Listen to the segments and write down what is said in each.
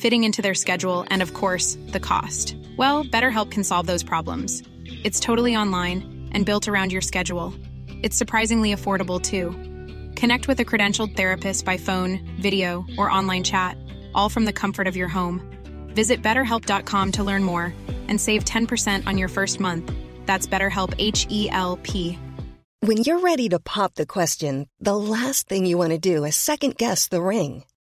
fitting into their schedule, and of course, the cost. Well, BetterHelp can solve those problems. It's totally online and built around your schedule. It's surprisingly affordable too. Connect with a credentialed therapist by phone, video, or online chat, all from the comfort of your home. Visit betterhelp.com to learn more and save 10% on your first month. That's BetterHelp H E L P. When you're ready to pop the question, the last thing you want to do is second guess the ring.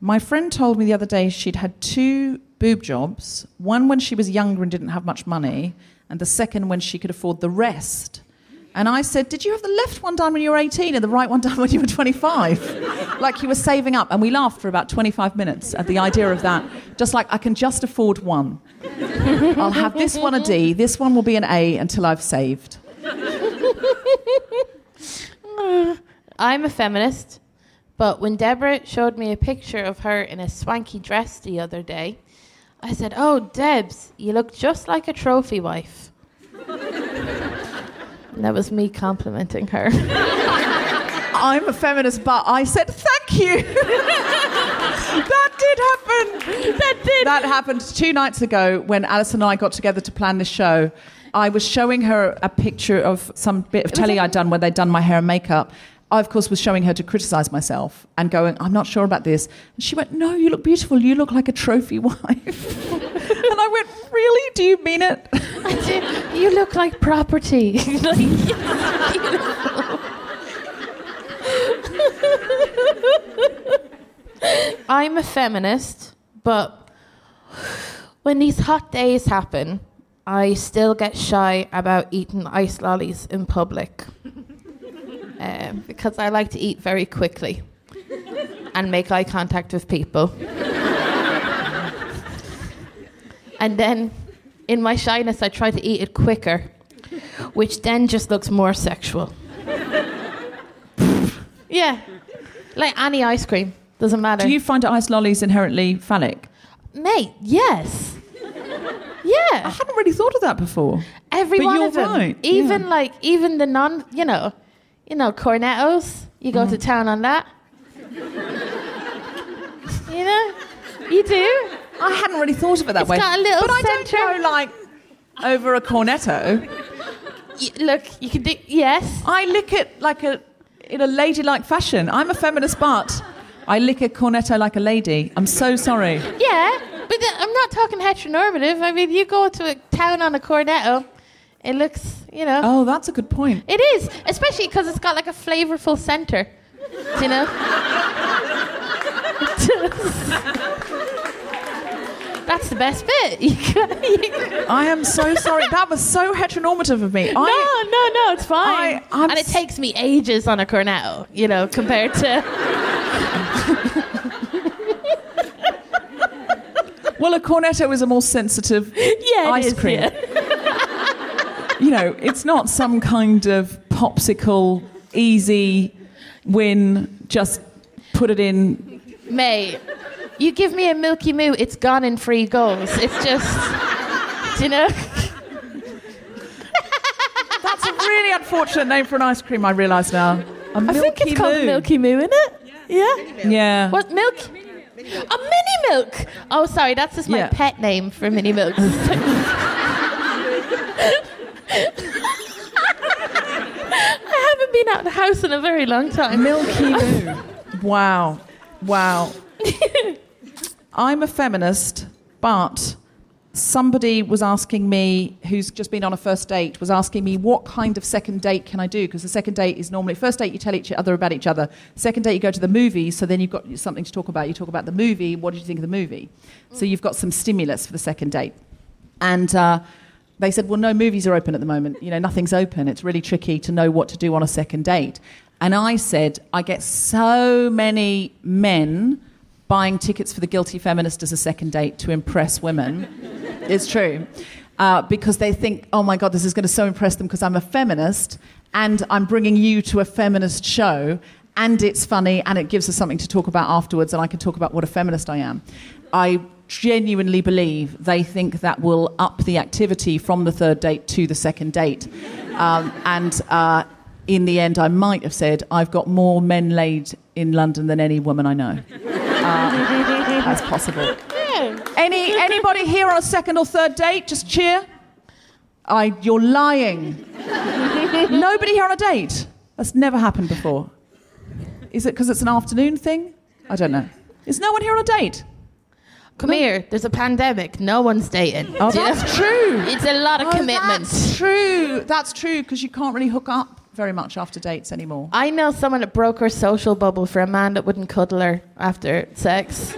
my friend told me the other day she'd had two boob jobs one when she was younger and didn't have much money, and the second when she could afford the rest. And I said, Did you have the left one done when you were 18 and the right one done when you were 25? like you were saving up. And we laughed for about 25 minutes at the idea of that. Just like, I can just afford one. I'll have this one a D, this one will be an A until I've saved. I'm a feminist. But when Deborah showed me a picture of her in a swanky dress the other day, I said, Oh, Debs, you look just like a trophy wife. and that was me complimenting her. I'm a feminist, but I said, Thank you. that did happen. That did. That happened two nights ago when Alison and I got together to plan this show. I was showing her a picture of some bit of telly I'd done where they'd done my hair and makeup. I, of course, was showing her to criticize myself and going, I'm not sure about this. And she went, No, you look beautiful. You look like a trophy wife. and I went, Really? Do you mean it? I did. You look like property. I'm a feminist, but when these hot days happen, I still get shy about eating ice lollies in public um, because I like to eat very quickly and make eye contact with people. and then, in my shyness, I try to eat it quicker, which then just looks more sexual. yeah, like any ice cream. Doesn't matter. Do you find ice lollies inherently phallic? Mate, yes. Yeah. I hadn't really thought of that before. Every But one you're of them. right, Even yeah. like even the non you know, you know, cornettos. You go Mm. to town on that. you know? You do. I hadn't really thought of it that It's way. got a little but I don't go like over a cornetto. Y- look, you can do yes. I lick it like a in a ladylike fashion. I'm a feminist, but I lick a cornetto like a lady. I'm so sorry. Yeah. But I'm not talking heteronormative. I mean you go to a town on a cornetto, it looks, you know. Oh, that's a good point. It is, especially because it's got like a flavorful center, you know. that's the best bit. I am so sorry. That was so heteronormative of me. I, no, no, no, it's fine. I, and it takes me ages on a cornetto, you know, compared to. well, a cornetto is a more sensitive yeah, ice is, cream. Yeah. You know, it's not some kind of popsicle, easy win, just put it in. Mate, you give me a Milky Moo, it's gone in free goals. It's just, do you know? That's a really unfortunate name for an ice cream, I realise now. A I think it's called Milky Moo, isn't it? Yeah. Yeah. What milk? A mini milk. Oh, sorry, that's just my Yeah. pet name for mini milks. I haven't been out of the house in a very long time. Milky Moo. wow. Wow. I'm a feminist, but somebody was asking me, who's just been on a first date, was asking me what kind of second date can I do? Because the second date is normally first date you tell each other about each other. Second date you go to the movie, so then you've got something to talk about. You talk about the movie. What did you think of the movie? So you've got some stimulus for the second date. And uh, they said, well, no movies are open at the moment. You know, nothing's open. It's really tricky to know what to do on a second date. And I said, I get so many men buying tickets for the guilty feminist as a second date to impress women. it's true. Uh, because they think, oh my God, this is going to so impress them because I'm a feminist and I'm bringing you to a feminist show and it's funny and it gives us something to talk about afterwards and I can talk about what a feminist I am. I genuinely believe they think that will up the activity from the third date to the second date. Um, and uh, in the end, I might have said, I've got more men laid in London than any woman I know. Uh, that's possible. Any, anybody here on a second or third date? Just cheer. I, you're lying. Nobody here on a date. That's never happened before. Is it because it's an afternoon thing? I don't know. Is no one here on a date? Come here, there's a pandemic. No one's dating. Oh, that's true. It's a lot of Oh, commitment. That's true. That's true because you can't really hook up very much after dates anymore. I know someone that broke her social bubble for a man that wouldn't cuddle her after sex.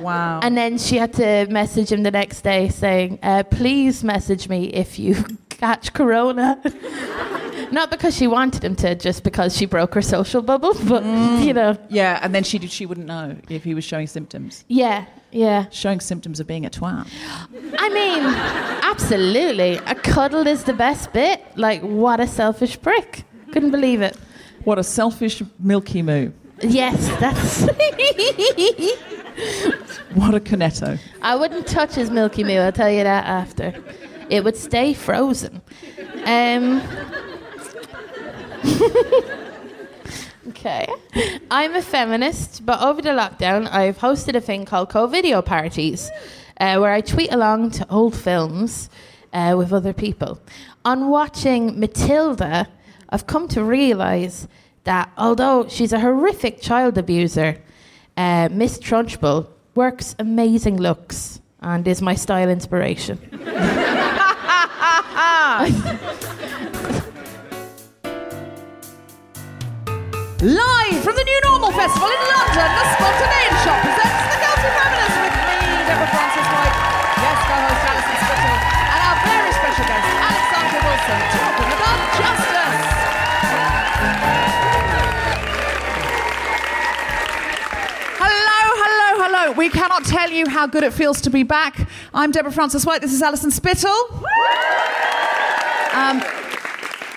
Wow. And then she had to message him the next day saying, uh, please message me if you catch corona. Not because she wanted him to, just because she broke her social bubble. But, you know, yeah, and then she she wouldn't know if he was showing symptoms. yeah, yeah. Showing symptoms of being a twat. I mean, absolutely. A cuddle is the best bit. Like, what a selfish prick. Couldn't believe it. What a selfish Milky Moo. Yes, that's. What a cornetto. I wouldn't touch his Milky Moo, I'll tell you that after. It would stay frozen. Um, okay. I'm a feminist, but over the lockdown, I've hosted a thing called co video parties uh, where I tweet along to old films uh, with other people. On watching Matilda, I've come to realise that although she's a horrific child abuser, uh, Miss Trunchbull works amazing looks and is my style inspiration. Live from the New Normal Festival in London, the Spontaneity Shop presents The Guilty Feminist with me, Deborah Frances White, guest co-host Alison Spittle, and our very special guest, Alexandra Wilson, talking about justice. Hello, hello, hello. We cannot tell you how good it feels to be back. I'm Deborah Frances White. This is Alison Spittle. Um,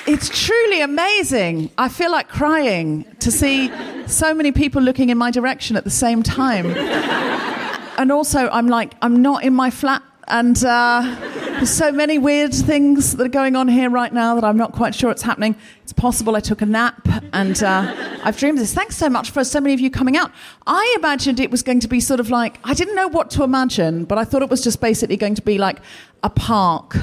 it's truly amazing. I feel like crying to see so many people looking in my direction at the same time. and also, I'm like, I'm not in my flat, and uh, there's so many weird things that are going on here right now that I'm not quite sure it's happening. It's possible I took a nap, and uh, I've dreamed this. Thanks so much for so many of you coming out. I imagined it was going to be sort of like, I didn't know what to imagine, but I thought it was just basically going to be like a park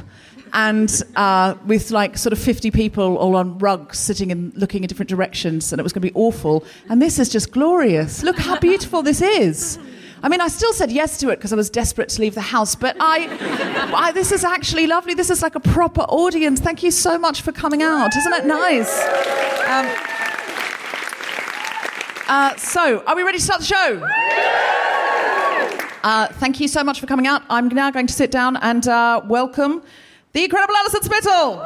and uh, with like sort of 50 people all on rugs sitting and looking in different directions, and it was going to be awful. And this is just glorious. Look how beautiful this is. I mean, I still said yes to it because I was desperate to leave the house, but I, I, this is actually lovely. This is like a proper audience. Thank you so much for coming out. Isn't it nice? Um, uh, so, are we ready to start the show? Uh, thank you so much for coming out. I'm now going to sit down and uh, welcome the incredible Alison Spittle.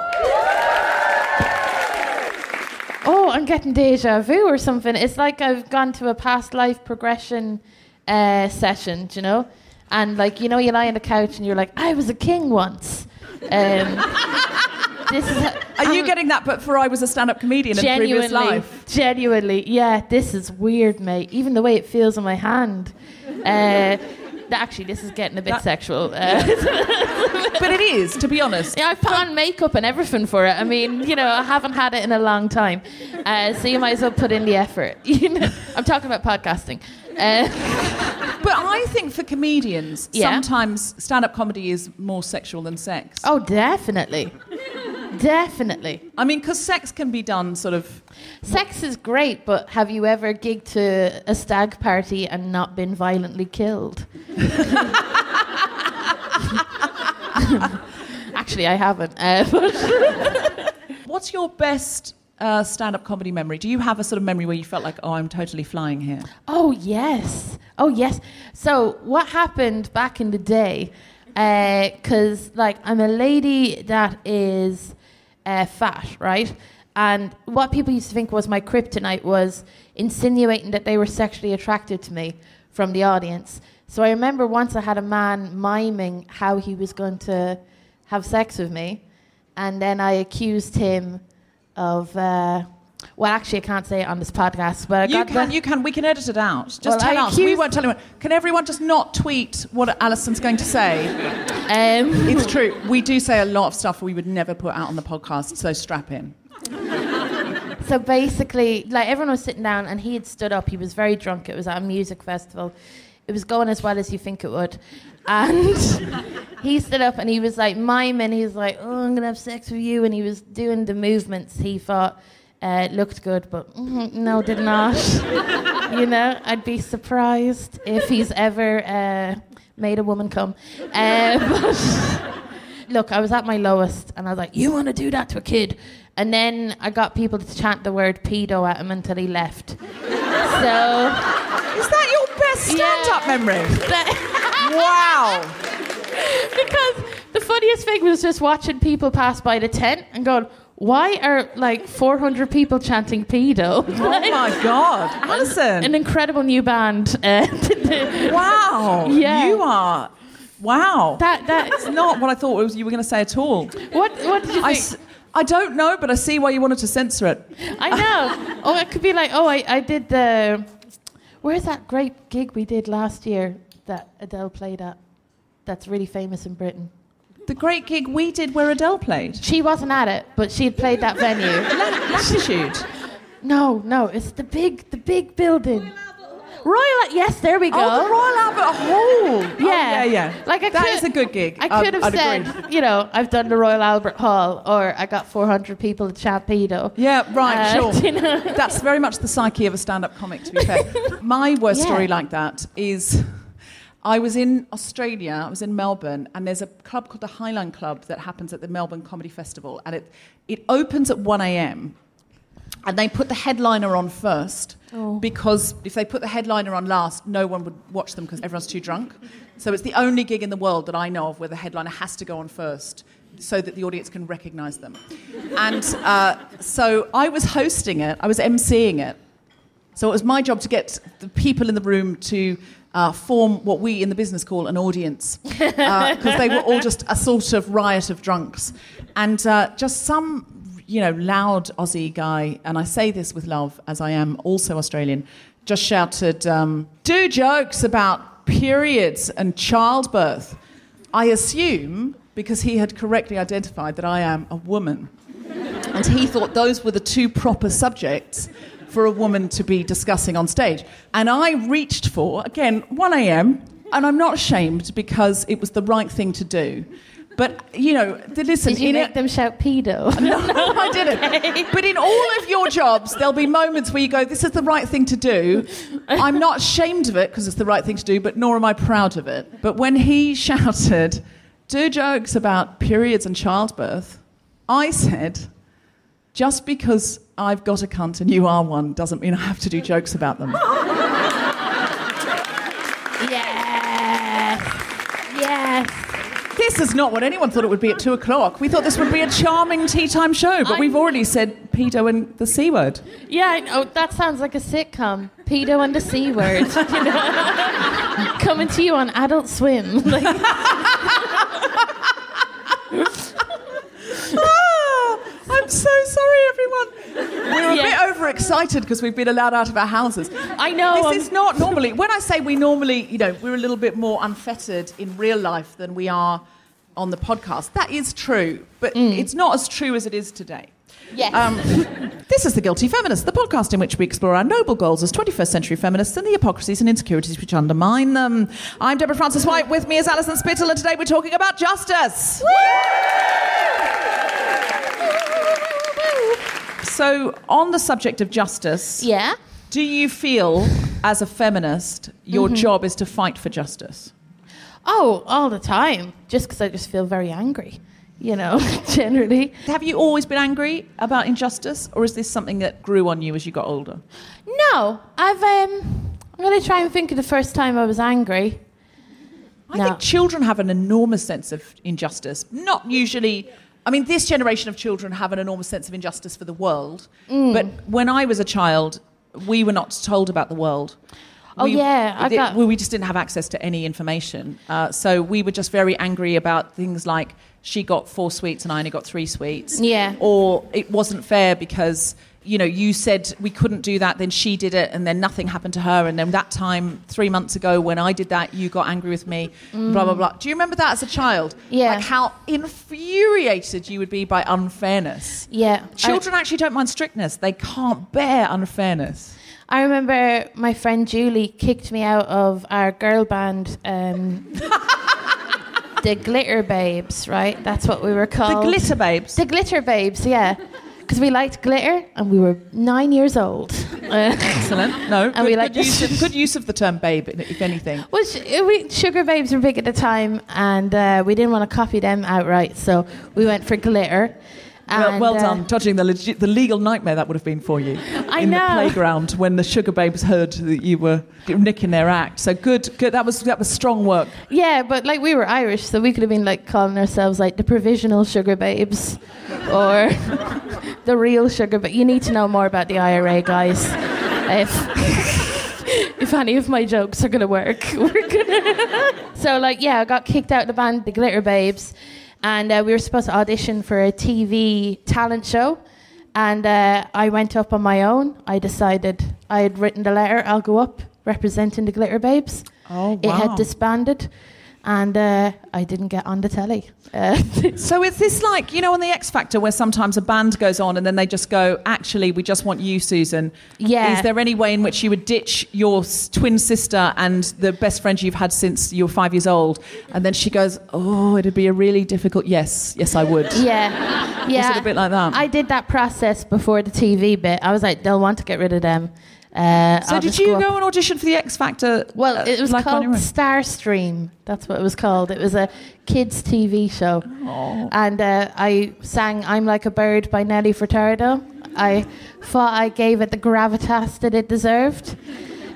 Oh, I'm getting deja vu or something. It's like I've gone to a past life progression uh, session, do you know? And like, you know, you lie on the couch and you're like, I was a king once. Um, this is Are you getting that? But for I was a stand-up comedian in a previous life. genuinely, yeah, this is weird, mate. Even the way it feels on my hand. Uh, actually, this is getting a bit sexual. Uh, But it is, to be honest. yeah, I've put on makeup and everything for it. I mean, you know, I haven't had it in a long time, uh, so you might as well put in the effort. You know, I'm talking about podcasting. Uh, But I think for comedians, Yeah. sometimes stand-up comedy is more sexual than sex. oh, definitely, definitely. I mean, because sex can be done sort of. Sex is great, but have you ever gigged to a stag party and not been violently killed? Actually, I haven't. Uh, What's your best uh, stand-up comedy memory? Do you have a sort of memory where you felt like, oh, I'm totally flying here? oh yes, oh yes. So what happened back in the day? Because like I'm a lady that is uh, fat, right? And what people used to think was my kryptonite was insinuating that they were sexually attracted to me from the audience. So I remember once I had a man miming how he was going to have sex with me, and then I accused him of. Uh, well, actually, I can't say it on this podcast, but I You can, the- you can. We can edit it out. Just Well, tell I us. We won't tell anyone. Can everyone just not tweet what Alison's going to say? Um, It's true. We do say a lot of stuff we would never put out on the podcast. So strap in. so basically, like everyone was sitting down, and he had stood up. He was very drunk. It was at a music festival. It was going as well as you think it would, and he stood up and he was like miming. He was like, "Oh, I'm gonna have sex with you," and he was doing the movements he thought uh, looked good, but mm, no, did not. you know, I'd be surprised if he's ever uh, made a woman come. Uh, but look, I was at my lowest and I was like, you want to do that to a kid? And then I got people to chant the word pedo at him until he left. So, Is that your stand-up Yeah. memory? Wow. because the funniest thing was just watching people pass by the tent and going, why are like 400 people chanting pedo? Oh my God, Alison. An incredible new band. Uh, wow. Yeah. You are. Wow. that, that, That's not what I thought was you were going to say at all. what, what did you I, think? s- I don't know, but I see why you wanted to censor it. I know. Oh, it could be like, oh, I, I did the. Where's that great gig we did last year that Adele played at? That's really famous in Britain. The great gig we did where Adele played. She wasn't at it, but she had played that venue. Latitude. No, no, it's the big, the big building. Royal. Yes, there we go. Oh, the Royal Albert Hall. Yeah, Oh, yeah, yeah. Like I That could, is a good gig. I Um, could have I'd said, agree. you know, I've done the Royal Albert Hall, or I got 400 people to chant. Yeah, right, Uh, sure. you know? That's very much the psyche of a stand-up comic, to be fair. My worst Yeah. story like that is I was in Australia, I was in Melbourne, and there's a club called the Highline Club that happens at the Melbourne Comedy Festival, and it, it opens at 1 a.m. And they put the headliner on first because if they put the headliner on last, no one would watch them because everyone's too drunk. So it's the only gig in the world that I know of where the headliner has to go on first so that the audience can recognize them. And uh, so I was hosting it, I was emceeing it. So it was my job to get the people in the room to uh, form what we in the business call an audience, because they were all just a sort of riot of drunks, and uh, just some, you know, loud Aussie guy, and I say this with love, as I am also Australian, just shouted, um, "Do jokes about periods and childbirth." I assume because he had correctly identified that I am a woman. And he thought those were the two proper subjects for a woman to be discussing on stage. And I reached for, again, 1 a.m., and I'm not ashamed because it was the right thing to do. But, you know, th- listen, Did you make a- them shout pedo? no, I didn't. But in all of your jobs, there'll be moments where you go, this is the right thing to do. I'm not ashamed of it because it's the right thing to do, but nor am I proud of it. But when he shouted, do jokes about periods and childbirth, I said, just because I've got a cunt and you are one doesn't mean I have to do jokes about them. yeah. This is not what anyone thought it would be at two o'clock. We thought this would be a charming tea time show, but I- we've already said pedo and the c word. Yeah, I know. That sounds like a sitcom. Pedo and the C word. you know? Coming to you on Adult Swim. Like, Ah, I'm so sorry, We're a Yeah. bit overexcited because we've been allowed out of our houses. I know. This I'm- is not normally. When I say we normally, you know, we're a little bit more unfettered in real life than we are on the podcast. That is true, but it's not as true as it is today. yes. Um, this is The Guilty Feminist, the podcast in which we explore our noble goals as 21st century feminists and the hypocrisies and insecurities which undermine them. I'm Deborah Frances White. With me is Alison Spittle, and today we're talking about justice. So, on the subject of justice, yeah. do you feel, as a feminist, your Mm-hmm. job is to fight for justice? Oh, all the time. Just because I just feel very angry, you know, generally. Have you always been angry about injustice, or is this something that grew on you as you got older? No, I've. um. I'm going to try and think of the first time I was angry. I No. think children have an enormous sense of injustice. Not usually. I mean, this generation of children have an enormous sense of injustice for the world. Mm. But when I was a child, we were not told about the world. Oh, We- yeah, it- got- we, we just didn't have access to any information. Uh, so we were just very angry about things like she got four sweets and I only got three sweets. Yeah. Or it wasn't fair because, you know, you said we couldn't do that, then she did it, and then nothing happened to her. And then that time, three months ago, when I did that, you got angry with me, blah, blah, blah. Do you remember that as a child? Mm. Yeah. Like how infuriated you would be by unfairness. Yeah. I- Children actually don't mind strictness, they can't bear unfairness. I remember my friend Julie kicked me out of our girl band, um, the Glitter Babes, right? That's what we were called. The glitter babes. The Glitter Babes, yeah. Because we liked glitter and we were nine years old. Uh, Excellent. No, good, we good like use of, good use of the term babe, if anything. well, sh- we, Sugababes were big at the time and uh, we didn't want to copy them outright, so we went for glitter. Well, And, well uh, done, dodging the, legit, the legal nightmare that would have been for you I in know. the playground when the Sugababes heard that you were nicking their act. So good, good. That was that was strong work. Yeah, but like we were Irish, so we could have been like calling ourselves like the provisional Sugababes or the real sugar. But you need to know more about the IRA, guys. If if any of my jokes are gonna work, we're gonna. so like, yeah, I got kicked out of the band, the Glitter Babes, and uh, we were supposed to audition for a TV talent show. And uh, I went up on my own. I decided I had written the letter. I'll go up representing the Glitter Babes. Oh It had disbanded, and uh, I didn't get on the telly. Uh, So is this like you know on the X Factor where sometimes a band goes on and then they just go, actually, we just want you, Susan. Yeah. Is there any way in which you would ditch your twin sister and the best friend you've had since you were five years old? And then she goes, oh, it'd be a really difficult. Yes, yes, I would. yeah, yeah. it a bit like that? I did that process before the TV bit. I was like, they'll want to get rid of them. Uh, So I'll did you up- go and audition for the X Factor? Well, uh, it was like called? Starstream. That's what it was called. It was a kids' TV show, and uh, I sang "I'm Like a Bird" by Nelly Furtado. I thought I gave it the gravitas that it deserved,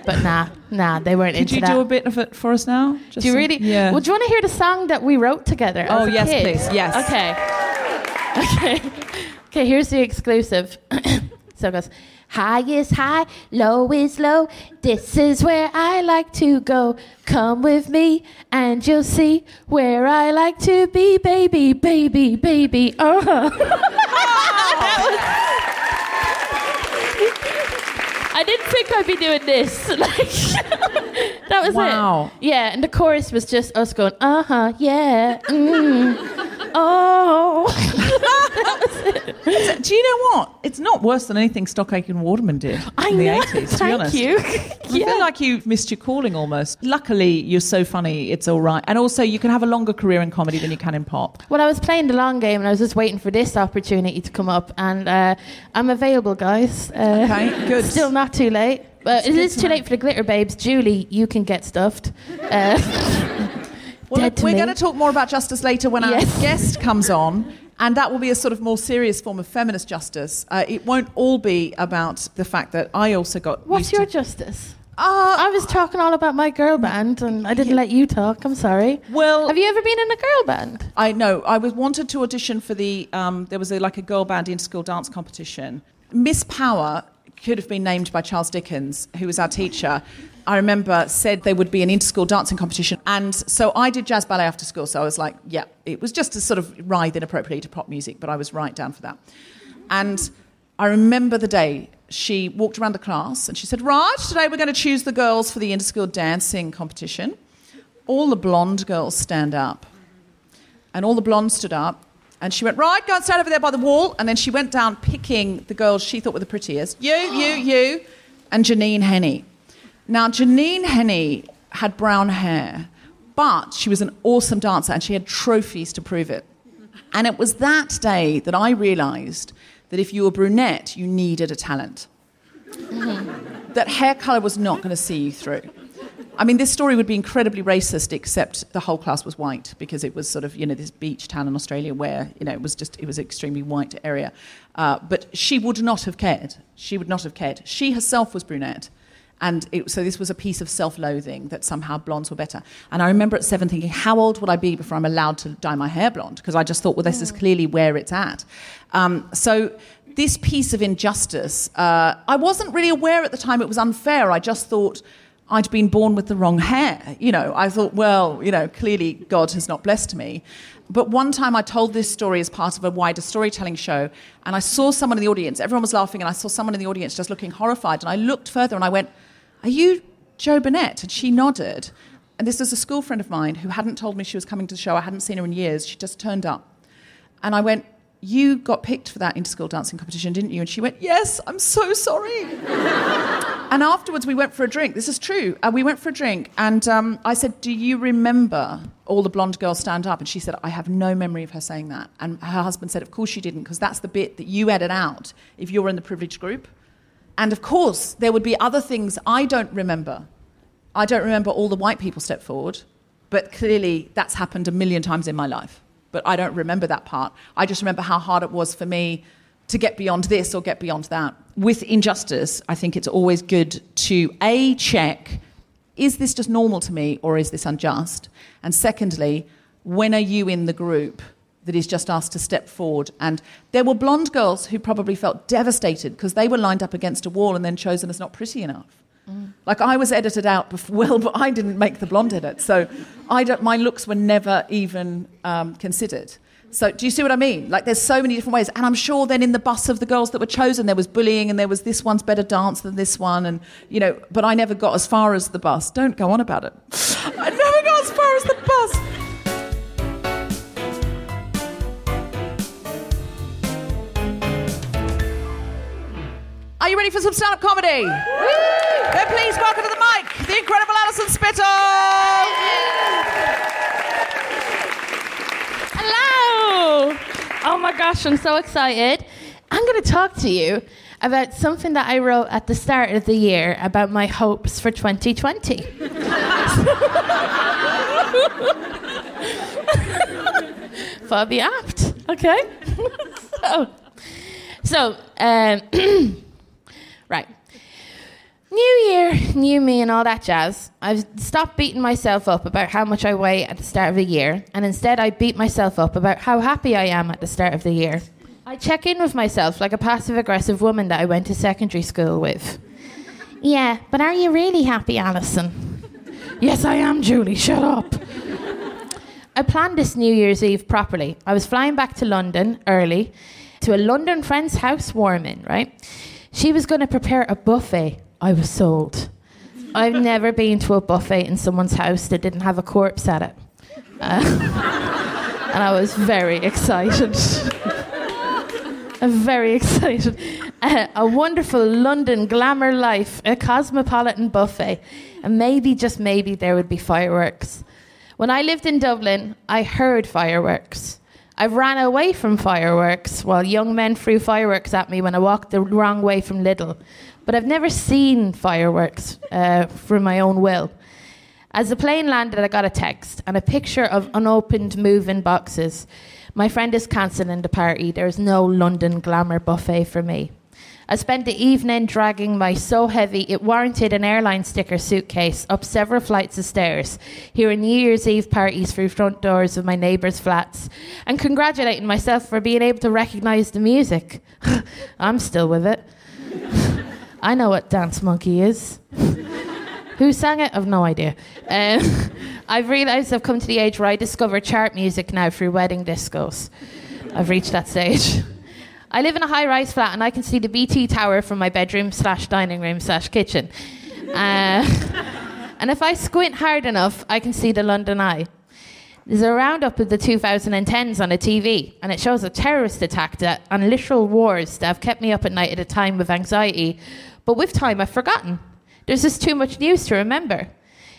but nah, nah, they weren't Could into you do a bit of it for us now? Just Do you really? Yeah. Well, do you want to hear the song that we wrote together? Oh, yes, kid? please, yes. Okay. Okay. Okay. Here's the exclusive. so it goes. High is high, low is low. This is where I like to go. Come with me, and you'll see where I like to be, baby, baby, baby. Uh-huh. Oh. I didn't think I'd be doing this. Like, that was Wow. it. Yeah, and the chorus was just us going, uh huh, yeah, mm, oh. Do you know what? It's not worse than anything Stock Aitken Waterman did I in the 80s, to be Thank honest. you. I feel like you missed your calling almost. Luckily, you're so funny, it's all right. And also, you can have a longer career in comedy than you can in pop. Well, I was playing the long game and I was just waiting for this opportunity to come up, and uh, I'm available, guys. Uh, Okay, good. Still not too late. But it is good too late for the glitter babes. Julie, you can get stuffed. Uh, Well, Dead look, to we're going to talk more about justice later when Yes. our guest comes on. And that will be a sort of more serious form of feminist justice. Uh, it won't all be about the fact that I also got. what's your to- justice? I was talking all about my girl band, and I didn't let you talk. I'm sorry. Well, Have you ever been in a girl band? I know. I was wanted to audition for the. Um, there was a, like a girl band inter-school dance competition. Miss Power could have been named by Charles Dickens, who was our teacher. I remember said there would be an inter-school dancing competition, and so I did jazz ballet after school. So I was like, yeah, it was just to sort of writhe inappropriately to pop music, but I was right down for that. And I remember the day she walked around the class and she said, Right, today we're going to choose the girls for the inter-school dancing competition. All the blonde girls stand up. And all the blondes stood up. And she went, Right, go and stand over there by the wall. And then she went down picking the girls she thought were the prettiest. You, you, you, and Janine Henny. Now, Janine Henny had brown hair, but she was an awesome dancer and she had trophies to prove it. And it was that day that I realised that if you were brunette, you needed a talent. that hair colour was not going to see you through. I mean, this story would be incredibly racist, except the whole class was white because it was sort of, you know, this beach town in Australia where, you know, it was just, it was an extremely white area. Uh, but she would not have cared. She would not have cared. She herself was brunette. And it, so this was a piece of self loathing that somehow blondes were better. And I remember at seven thinking, how old would I be before I'm allowed to dye my hair blonde? Because I just thought, well, this is clearly where it's at. Um, so this piece of injustice, uh, I wasn't really aware at the time it was unfair. I just thought I'd been born with the wrong hair. You know, I thought, well, you know, clearly God has not blessed me. But one time I told this story as part of a wider storytelling show, and I saw someone in the audience, everyone was laughing, and I saw someone in the audience just looking horrified. And I looked further and I went, Are you Joe Burnett? And she nodded. And this was a school friend of mine who hadn't told me she was coming to the show. I hadn't seen her in years. She just turned up. And I went, You got picked for that inter school dancing competition, didn't you? And she went, Yes, I'm so sorry. and afterwards, we went for a drink. This is true. Uh, we went for a drink. And um, I said, Do you remember all the blonde girls stand up? And she said, I have no memory of her saying that. And her husband said, Of course she didn't, because that's the bit that you edit out if you're in the privileged group. And of course, there would be other things I don't remember. I don't remember all the white people step forward, but clearly that's happened a million times in my life. But I don't remember that part. I just remember how hard it was for me to get beyond this or get beyond that. With injustice, I think it's always good to A, check is this just normal to me or is this unjust? And secondly, when are you in the group that is just asked to step forward? And there were blonde girls who probably felt devastated because they were lined up against a wall and then chosen as not pretty enough. Like I was edited out before, well, but I didn't make the blonde edit, so I don't, my looks were never even um, considered. So do you see what I mean? Like there's so many different ways, and I'm sure then in the bus of the girls that were chosen, there was bullying, and there was this one's better dance than this one, and you know. But I never got as far as the bus. Don't go on about it. I never got as far as the bus. Are you ready for some stand-up comedy? Then please welcome to the mic the incredible Alison Spittle. Hello! Oh my gosh, I'm so excited. I'm going to talk to you about something that I wrote at the start of the year about my hopes for 2020. Thought I'd be apt, okay? so, so um, right. New year, new me, and all that jazz. I've stopped beating myself up about how much I weigh at the start of the year, and instead I beat myself up about how happy I am at the start of the year. I check in with myself like a passive aggressive woman that I went to secondary school with. Yeah, but are you really happy, Alison? yes, I am, Julie, shut up. I planned this New Year's Eve properly. I was flying back to London early to a London friend's house warming, right? She was going to prepare a buffet. I was sold. I've never been to a buffet in someone's house that didn't have a corpse at it. Uh, and I was very excited. I'm very excited. Uh, a wonderful London glamour life, a cosmopolitan buffet, and maybe, just maybe, there would be fireworks. When I lived in Dublin, I heard fireworks. I ran away from fireworks while young men threw fireworks at me when I walked the wrong way from Lidl. But I've never seen fireworks uh, from my own will. As the plane landed, I got a text and a picture of unopened moving boxes. My friend is cancelling the party. There's no London glamour buffet for me. I spent the evening dragging my so heavy it warranted an airline sticker suitcase up several flights of stairs, hearing New Year's Eve parties through front doors of my neighbours' flats, and congratulating myself for being able to recognise the music. I'm still with it. I know what Dance Monkey is. Who sang it? I've no idea. Um, I've realised I've come to the age where I discover chart music now through wedding discos. I've reached that stage. I live in a high rise flat and I can see the BT tower from my bedroom slash dining room slash kitchen. Uh, and if I squint hard enough, I can see the London Eye. There's a roundup of the 2010s on the TV, and it shows a terrorist attack that, and literal wars that have kept me up at night at a time of anxiety. But with time, I've forgotten. There's just too much news to remember.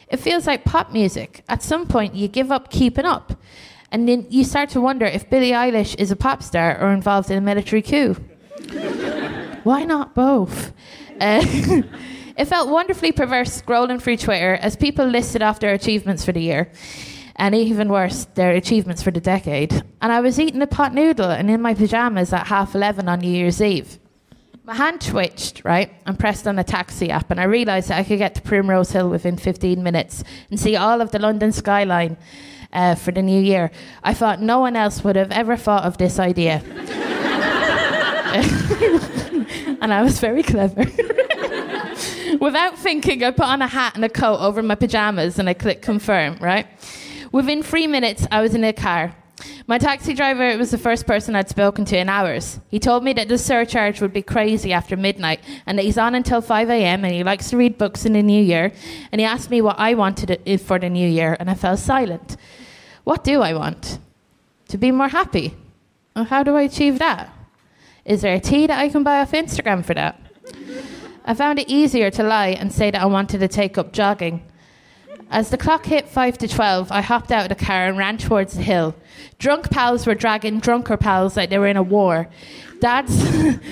It feels like pop music. At some point, you give up keeping up. And then you start to wonder if Billie Eilish is a pop star or involved in a military coup. Why not both? Uh, it felt wonderfully perverse scrolling through Twitter as people listed off their achievements for the year and even worse, their achievements for the decade. And I was eating a pot noodle and in my pajamas at half 11 on New Year's Eve. My hand twitched, right, and pressed on a taxi app, and I realised that I could get to Primrose Hill within 15 minutes and see all of the London skyline uh, for the new year. I thought no one else would have ever thought of this idea. and I was very clever. Without thinking, I put on a hat and a coat over my pajamas and I clicked confirm, right? Within three minutes, I was in a car. My taxi driver was the first person I'd spoken to in hours. He told me that the surcharge would be crazy after midnight and that he's on until 5 a.m. and he likes to read books in the new year. And he asked me what I wanted for the new year, and I fell silent. What do I want? To be more happy. Well, how do I achieve that? Is there a tea that I can buy off Instagram for that? I found it easier to lie and say that I wanted to take up jogging. As the clock hit 5 to 12, I hopped out of the car and ran towards the hill. Drunk pals were dragging drunker pals like they were in a war. Dads,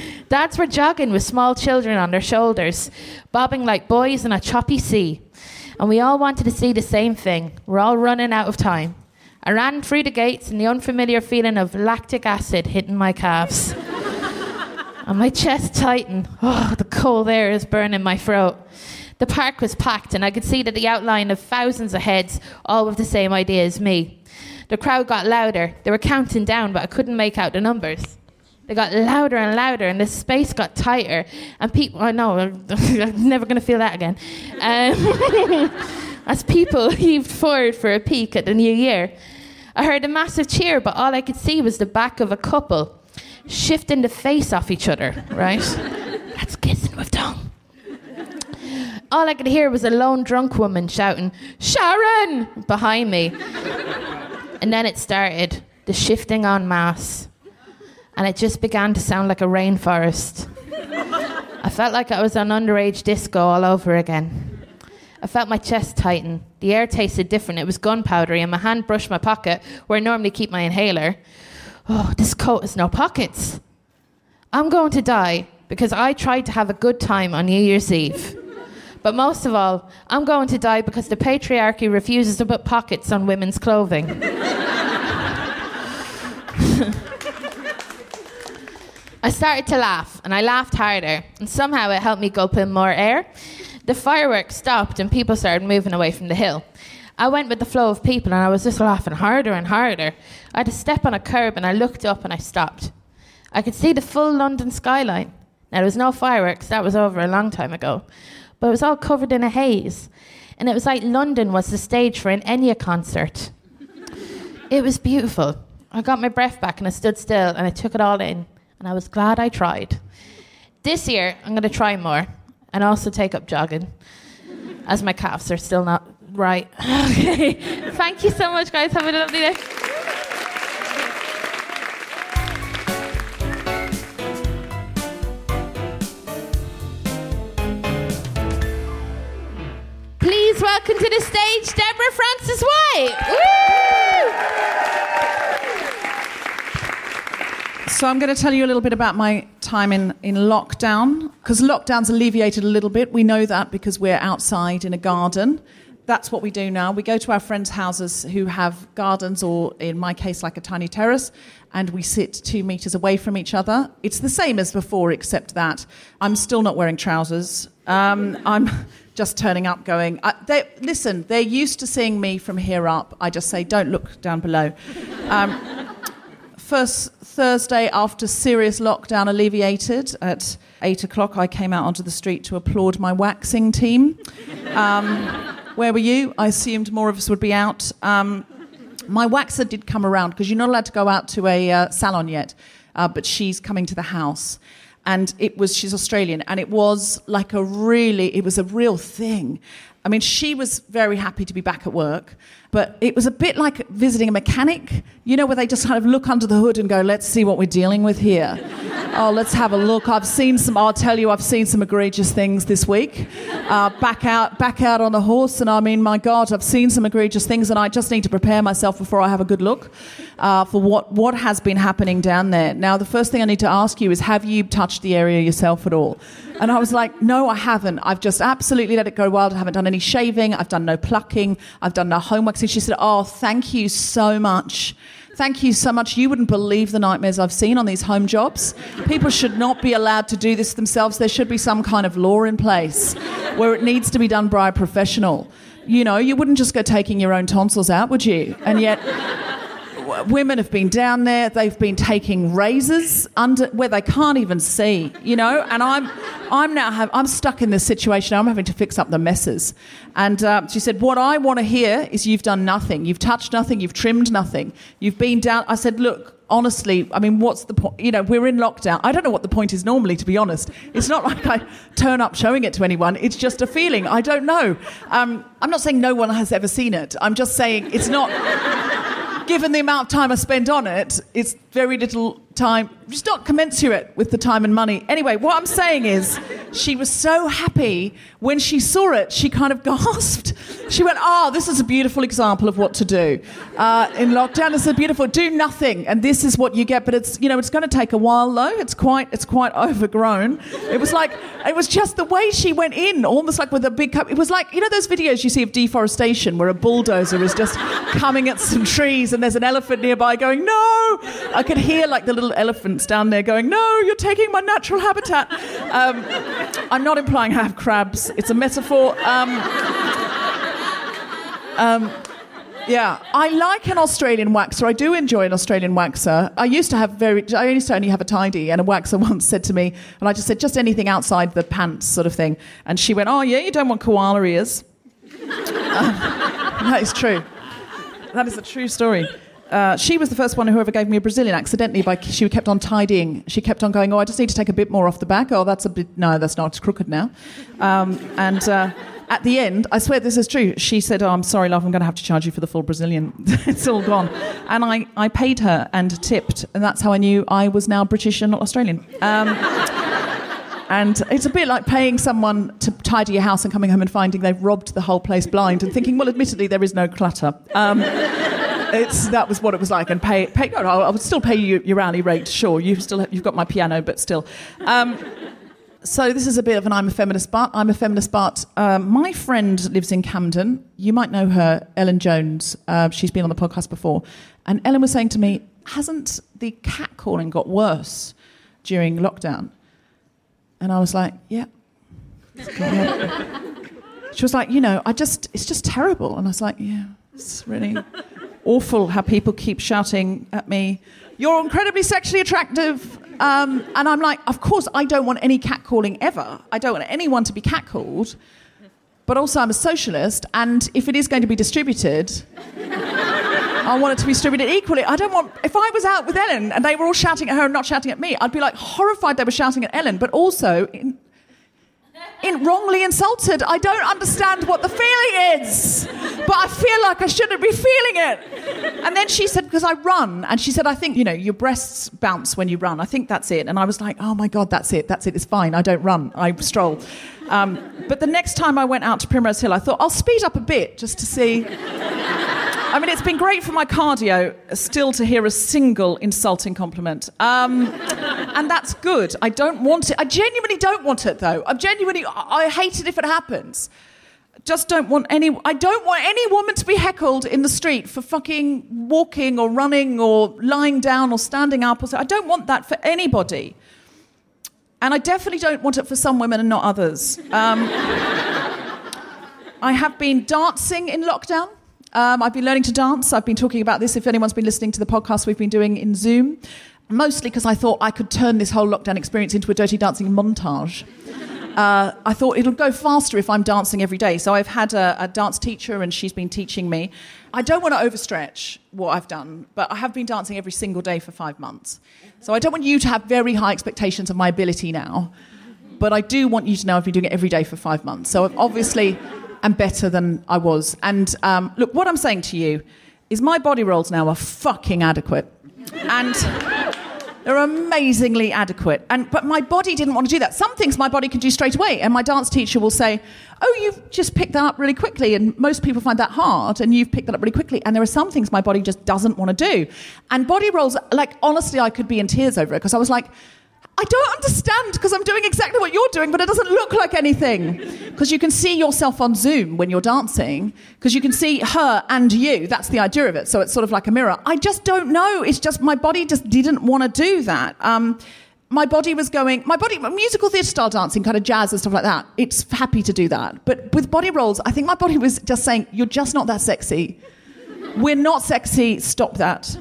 dads were jogging with small children on their shoulders, bobbing like boys in a choppy sea. And we all wanted to see the same thing. We're all running out of time. I ran through the gates and the unfamiliar feeling of lactic acid hitting my calves. and my chest tightened. Oh, the cold air is burning my throat. The park was packed, and I could see that the outline of thousands of heads, all with the same idea as me. The crowd got louder. They were counting down, but I couldn't make out the numbers. They got louder and louder, and the space got tighter. And people, I know, I'm never going to feel that again. Um, as people heaved forward for a peek at the new year, I heard a massive cheer, but all I could see was the back of a couple shifting the face off each other, right? That's kissing with tongue all I could hear was a lone drunk woman shouting, Sharon! behind me. and then it started, the shifting en masse. And it just began to sound like a rainforest. I felt like I was on underage disco all over again. I felt my chest tighten. The air tasted different. It was gunpowdery, and my hand brushed my pocket where I normally keep my inhaler. Oh, this coat has no pockets. I'm going to die because I tried to have a good time on New Year's Eve. But most of all, I'm going to die because the patriarchy refuses to put pockets on women's clothing. I started to laugh, and I laughed harder, and somehow it helped me gulp in more air. The fireworks stopped, and people started moving away from the hill. I went with the flow of people, and I was just laughing harder and harder. I had to step on a curb, and I looked up, and I stopped. I could see the full London skyline. Now, there was no fireworks, that was over a long time ago but it was all covered in a haze. And it was like London was the stage for an Enya concert. it was beautiful. I got my breath back and I stood still and I took it all in. And I was glad I tried. This year, I'm going to try more and also take up jogging, as my calves are still not right. okay. Thank you so much, guys. Have a lovely day. please welcome to the stage Deborah Frances White. So I'm going to tell you a little bit about my time in, in lockdown, because lockdown's alleviated a little bit. We know that because we're outside in a garden. that's what we do now. We go to our friends' houses who have gardens, or in my case, like a tiny terrace, and we sit two meters away from each other. It's the same as before, except that I'm still not wearing trousers. Um, I'm just turning up, going, uh, they, listen, they're used to seeing me from here up. I just say, don't look down below. Um, first Thursday after serious lockdown alleviated at eight o'clock, I came out onto the street to applaud my waxing team. Um, where were you? I assumed more of us would be out. Um, my waxer did come around because you're not allowed to go out to a uh, salon yet, uh, but she's coming to the house. And it was, she's Australian, and it was like a really, it was a real thing. I mean, she was very happy to be back at work, but it was a bit like visiting a mechanic, you know, where they just kind of look under the hood and go, let's see what we're dealing with here. Oh, let's have a look. I've seen some, I'll tell you, I've seen some egregious things this week. Uh, back out, back out on the horse, and I mean, my God, I've seen some egregious things, and I just need to prepare myself before I have a good look uh, for what, what has been happening down there. Now, the first thing I need to ask you is, have you touched the area yourself at all? And I was like, no, I haven't. I've just absolutely let it go wild. I haven't done any shaving. I've done no plucking. I've done no homework. And she said, oh, thank you so much. Thank you so much. You wouldn't believe the nightmares I've seen on these home jobs. People should not be allowed to do this themselves. There should be some kind of law in place where it needs to be done by a professional. You know, you wouldn't just go taking your own tonsils out, would you? And yet, women have been down there. They've been taking razors under where they can't even see, you know. And I'm, I'm now have, I'm stuck in this situation. I'm having to fix up the messes. And uh, she said, "What I want to hear is you've done nothing. You've touched nothing. You've trimmed nothing. You've been down." I said, "Look." Honestly, I mean, what's the point? You know, we're in lockdown. I don't know what the point is normally, to be honest. It's not like I turn up showing it to anyone. It's just a feeling. I don't know. Um, I'm not saying no one has ever seen it. I'm just saying it's not given the amount of time I spent on it, it's very little time, just not commensurate with the time and money. Anyway, what I'm saying is, she was so happy when she saw it, she kind of gasped. She went, Oh, this is a beautiful example of what to do. Uh, in lockdown, this is beautiful. Do nothing, and this is what you get. But it's, you know, it's going to take a while, though. It's quite, it's quite overgrown. It was like, it was just the way she went in, almost like with a big cup. It was like, you know, those videos you see of deforestation where a bulldozer is just coming at some trees and there's an elephant nearby going, No! I could hear like the little elephants down there going, No, you're taking my natural habitat. Um, I'm not implying I have crabs, it's a metaphor. Um, um, yeah, I like an Australian waxer. I do enjoy an Australian waxer. I used to have very, I used to only have a tidy, and a waxer once said to me, and I just said, just anything outside the pants sort of thing. And she went, Oh, yeah, you don't want koala ears. that is true. That is a true story. Uh, she was the first one who ever gave me a Brazilian accidentally by she kept on tidying. She kept on going, oh, I just need to take a bit more off the back. Oh, that's a bit, no, that's not, it's crooked now. Um, and uh, at the end, I swear this is true, she said, oh, I'm sorry, love, I'm going to have to charge you for the full Brazilian. it's all gone. And I, I paid her and tipped, and that's how I knew I was now British and not Australian. Um, and it's a bit like paying someone to tidy your house and coming home and finding they've robbed the whole place blind and thinking, well, admittedly, there is no clutter. Um, it's, that was what it was like. And pay, pay no, I would still pay you your hourly rate, sure. You've still you've got my piano, but still. Um, so this is a bit of an I'm a feminist, but I'm a feminist, but um, my friend lives in Camden. You might know her, Ellen Jones. Uh, she's been on the podcast before, and Ellen was saying to me, "Hasn't the catcalling got worse during lockdown?" And I was like, "Yeah." she was like, "You know, I just it's just terrible," and I was like, "Yeah, it's really." Awful how people keep shouting at me, You're incredibly sexually attractive. Um, and I'm like, Of course, I don't want any catcalling ever. I don't want anyone to be catcalled. But also, I'm a socialist, and if it is going to be distributed, I want it to be distributed equally. I don't want. If I was out with Ellen and they were all shouting at her and not shouting at me, I'd be like horrified they were shouting at Ellen, but also in, in wrongly insulted. I don't understand what the feeling is, but I feel like I shouldn't be feeling it. And then she said, because I run, and she said, I think, you know, your breasts bounce when you run. I think that's it. And I was like, oh my God, that's it. That's it. It's fine. I don't run. I stroll. Um, but the next time I went out to Primrose Hill, I thought, I'll speed up a bit just to see. I mean, it's been great for my cardio still to hear a single insulting compliment. Um, and that's good. I don't want it. I genuinely don't want it, though. I'm genuinely, I hate it if it happens. just don't want any. I don't want any woman to be heckled in the street for fucking walking or running or lying down or standing up or so. I don't want that for anybody. And I definitely don't want it for some women and not others. Um, I have been dancing in lockdown. Um, I've been learning to dance. I've been talking about this. If anyone's been listening to the podcast we've been doing in Zoom, mostly because I thought I could turn this whole lockdown experience into a dirty dancing montage. Uh, I thought it'll go faster if I'm dancing every day. So I've had a, a, dance teacher and she's been teaching me. I don't want to overstretch what I've done, but I have been dancing every single day for five months. So I don't want you to have very high expectations of my ability now, but I do want you to know I've been doing it every day for five months. So obviously am better than I was. And um, look, what I'm saying to you is my body rolls now are fucking adequate. And they're amazingly adequate. And, but my body didn't want to do that. Some things my body can do straight away. And my dance teacher will say, Oh, you've just picked that up really quickly. And most people find that hard. And you've picked that up really quickly. And there are some things my body just doesn't want to do. And body rolls, like, honestly, I could be in tears over it because I was like, I don't understand because I'm doing exactly what you're doing, but it doesn't look like anything. Because you can see yourself on Zoom when you're dancing, because you can see her and you. That's the idea of it. So it's sort of like a mirror. I just don't know. It's just my body just didn't want to do that. Um, my body was going, my body, musical theatre style dancing, kind of jazz and stuff like that. It's happy to do that. But with body rolls, I think my body was just saying, you're just not that sexy. We're not sexy. Stop that.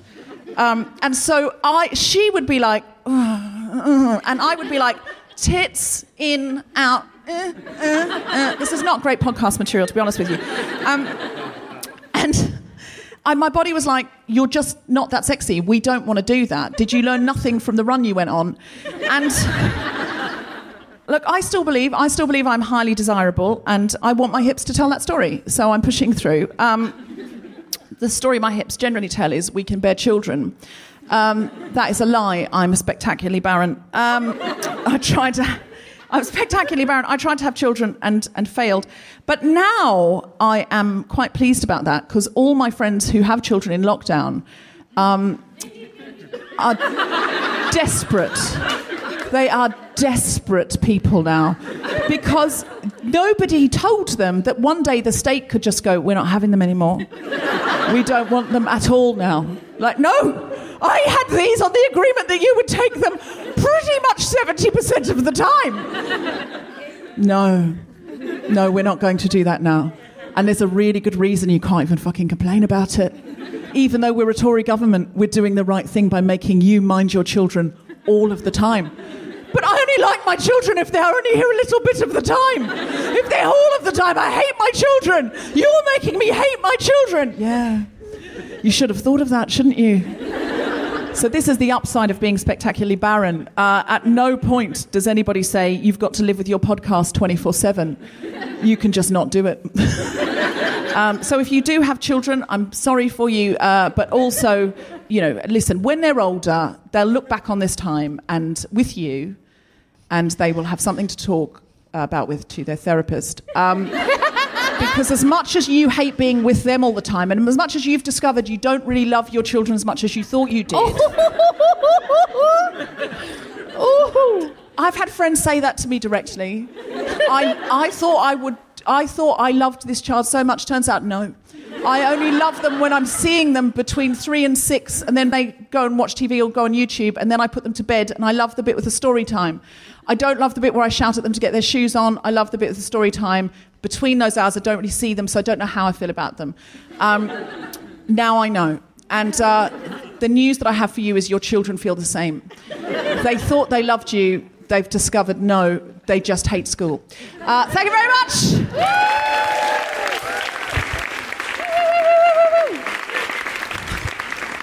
Um, and so I, she would be like, and I would be like, tits in, out. Uh, uh, uh. This is not great podcast material, to be honest with you. Um, and my body was like, You're just not that sexy. We don't want to do that. Did you learn nothing from the run you went on? And look, I still believe, I still believe I'm highly desirable, and I want my hips to tell that story. So I'm pushing through. Um, the story my hips generally tell is we can bear children. Um, that is a lie. I'm spectacularly barren. Um, I tried to. I'm spectacularly barren. I tried to have children and, and failed. But now I am quite pleased about that because all my friends who have children in lockdown um, are desperate. They are desperate people now because nobody told them that one day the state could just go, We're not having them anymore. We don't want them at all now. Like, no, I had these on the agreement that you would take them pretty much 70% of the time. No, no, we're not going to do that now. And there's a really good reason you can't even fucking complain about it. Even though we're a Tory government, we're doing the right thing by making you mind your children all of the time. But I only like my children if they're only here a little bit of the time. If they're all of the time, I hate my children. You're making me hate my children. Yeah. You should have thought of that, shouldn't you? So this is the upside of being spectacularly barren. Uh, at no point does anybody say you've got to live with your podcast 24/7. You can just not do it. um, so if you do have children, I'm sorry for you, uh, but also, you know, listen. When they're older, they'll look back on this time and with you, and they will have something to talk about with to their therapist. Um, because as much as you hate being with them all the time, and as much as you've discovered you don't really love your children as much as you thought you did. I've had friends say that to me directly. I, I thought I would. I thought I loved this child so much. Turns out, no. I only love them when I'm seeing them between three and six, and then they go and watch TV or go on YouTube, and then I put them to bed, and I love the bit with the story time. I don't love the bit where I shout at them to get their shoes on. I love the bit with the story time. Between those hours, I don't really see them, so I don't know how I feel about them. Um, now I know. And uh, the news that I have for you is your children feel the same. They thought they loved you, they've discovered no, they just hate school. Uh, thank you very much.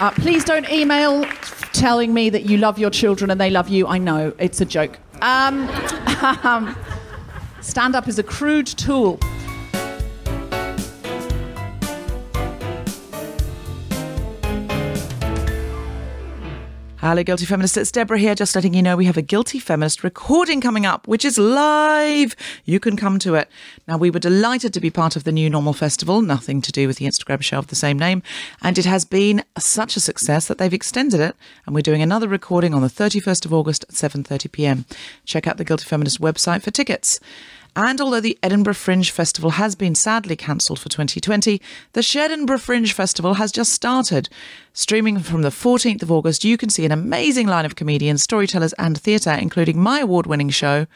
Uh, please don't email telling me that you love your children and they love you. I know, it's a joke. Um, um, stand up is a crude tool. Hello, Guilty Feminist. It's Deborah here, just letting you know we have a Guilty Feminist recording coming up, which is live. You can come to it. Now, we were delighted to be part of the New Normal Festival, nothing to do with the Instagram show of the same name. And it has been such a success that they've extended it. And we're doing another recording on the 31st of August at 7.30 pm. Check out the Guilty Feminist website for tickets. And although the Edinburgh Fringe Festival has been sadly cancelled for 2020, the Shedinburgh Fringe Festival has just started. Streaming from the 14th of August, you can see an amazing line of comedians, storytellers, and theatre, including my award winning show.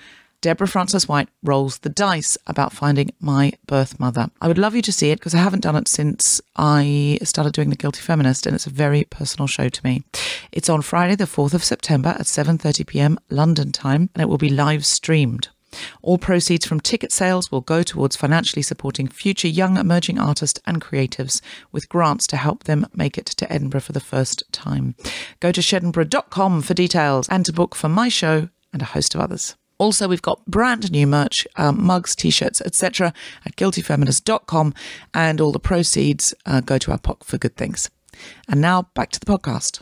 Deborah Frances White rolls the dice about finding my birth mother. I would love you to see it because I haven't done it since I started doing The Guilty Feminist and it's a very personal show to me. It's on Friday the 4th of September at 7:30 p.m. London time and it will be live streamed. All proceeds from ticket sales will go towards financially supporting future young emerging artists and creatives with grants to help them make it to Edinburgh for the first time. Go to shedinburgh.com for details and to book for my show and a host of others. Also, we've got brand new merch, um, mugs, t-shirts, etc. at guiltyfeminist.com and all the proceeds uh, go to our POC for good things. And now back to the podcast.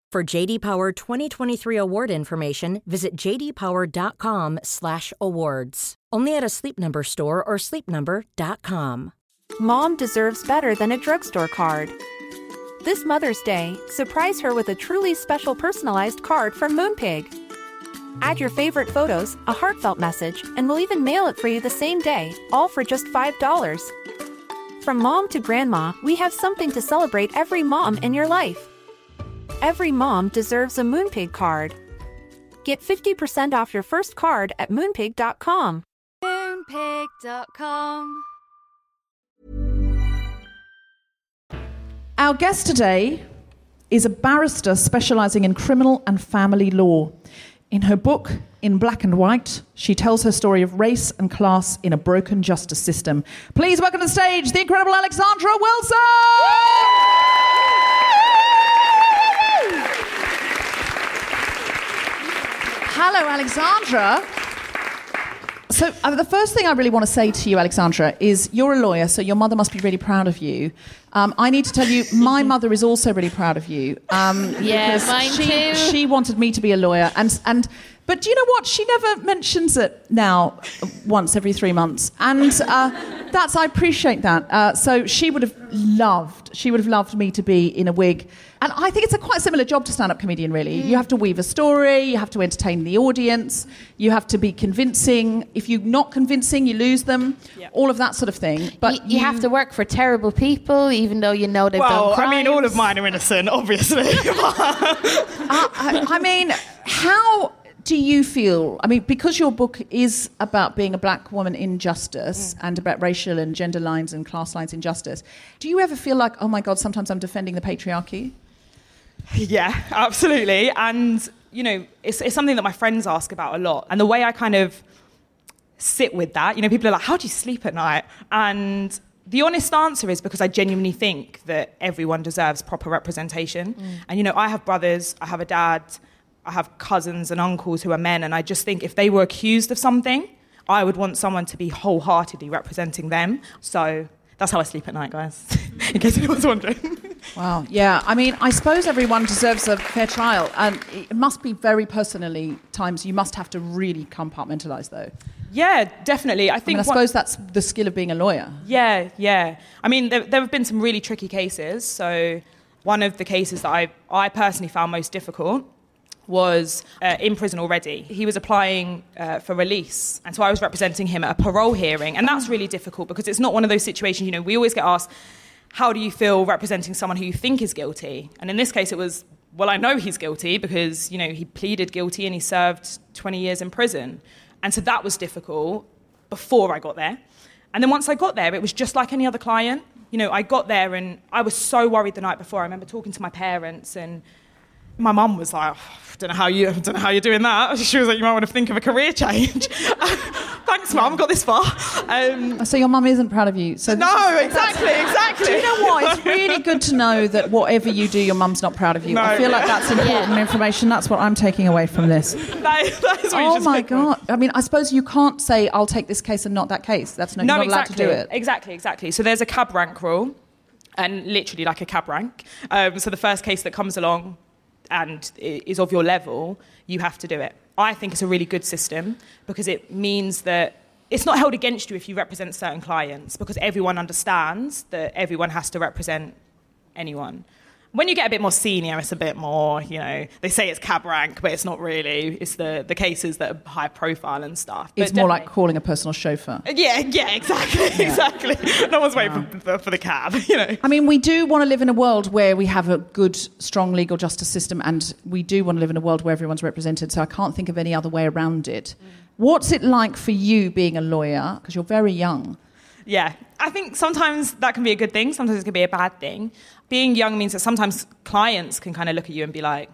For JD Power 2023 award information, visit jdpower.com/awards. Only at a Sleep Number store or sleepnumber.com. Mom deserves better than a drugstore card. This Mother's Day, surprise her with a truly special personalized card from Moonpig. Add your favorite photos, a heartfelt message, and we'll even mail it for you the same day, all for just $5. From mom to grandma, we have something to celebrate every mom in your life. Every mom deserves a Moonpig card. Get 50% off your first card at moonpig.com. Moonpig.com. Our guest today is a barrister specialising in criminal and family law. In her book, In Black and White, she tells her story of race and class in a broken justice system. Please welcome to the stage the incredible Alexandra Wilson! Hello, Alexandra. So, uh, the first thing I really want to say to you, Alexandra, is you're a lawyer, so your mother must be really proud of you. Um, I need to tell you, my mother is also really proud of you. Um, Yeah, mine she, too. She wanted me to be a lawyer, and and but do you know what? She never mentions it now, uh, once every three months, and uh, that's I appreciate that. Uh, so she would have loved, she would have loved me to be in a wig, and I think it's a quite similar job to stand-up comedian. Really, you have to weave a story, you have to entertain the audience, you have to be convincing. If you're not convincing, you lose them. All of that sort of thing. But you, you have to work for terrible people, even though you know they've Well, done I mean, all of mine are innocent, obviously. I, I, I mean, how do you feel? I mean, because your book is about being a black woman in justice mm. and about racial and gender lines and class lines in justice, do you ever feel like, oh my God, sometimes I'm defending the patriarchy? yeah, absolutely. And, you know, it's, it's something that my friends ask about a lot. And the way I kind of sit with that, you know, people are like, how do you sleep at night? And the honest answer is because I genuinely think that everyone deserves proper representation. Mm. And, you know, I have brothers, I have a dad, I have cousins and uncles who are men. And I just think if they were accused of something, I would want someone to be wholeheartedly representing them. So that's how I sleep at night, guys, in case anyone's wondering. Wow. Yeah. I mean, I suppose everyone deserves a fair trial. And it must be very personally times you must have to really compartmentalize, though. Yeah, definitely. I I think mean, I suppose that's the skill of being a lawyer. Yeah, yeah. I mean, there, there have been some really tricky cases. So, one of the cases that I, I personally found most difficult was uh, in prison already. He was applying uh, for release. And so I was representing him at a parole hearing. And that's really difficult because it's not one of those situations, you know, we always get asked, how do you feel representing someone who you think is guilty? And in this case, it was, well, I know he's guilty because, you know, he pleaded guilty and he served 20 years in prison. And so that was difficult before I got there. And then once I got there, it was just like any other client. You know, I got there and I was so worried the night before. I remember talking to my parents and my mum was like, oh, don't know how you don't know how you're doing that. She was like, you might want to think of a career change. Thanks, mum. Got this far. Um, so your mum isn't proud of you. So no, exactly, exactly. Do you know what? It's really good to know that whatever you do, your mum's not proud of you. No. I feel like that's important information. That's what I'm taking away from this. that, that is what Oh my god! I mean, I suppose you can't say I'll take this case and not that case. That's not, No, you're not exactly. allowed to do it. Exactly, exactly. So there's a cab rank rule, and literally like a cab rank. Um, so the first case that comes along and is of your level, you have to do it. I think it's a really good system because it means that it's not held against you if you represent certain clients because everyone understands that everyone has to represent anyone. When you get a bit more senior, it's a bit more, you know, they say it's cab rank, but it's not really. It's the, the cases that are high profile and stuff. But It's more like calling a personal chauffeur. Uh, yeah, yeah, exactly, exactly. No one's waiting for, for, for the cab, you know. I mean, we do want to live in a world where we have a good, strong legal justice system, and we do want to live in a world where everyone's represented. So I can't think of any other way around it. Mm. What's it like for you being a lawyer? Because you're very young. Yeah, I think sometimes that can be a good thing. Sometimes it can be a bad thing. Being young means that sometimes clients can kind of look at you and be like,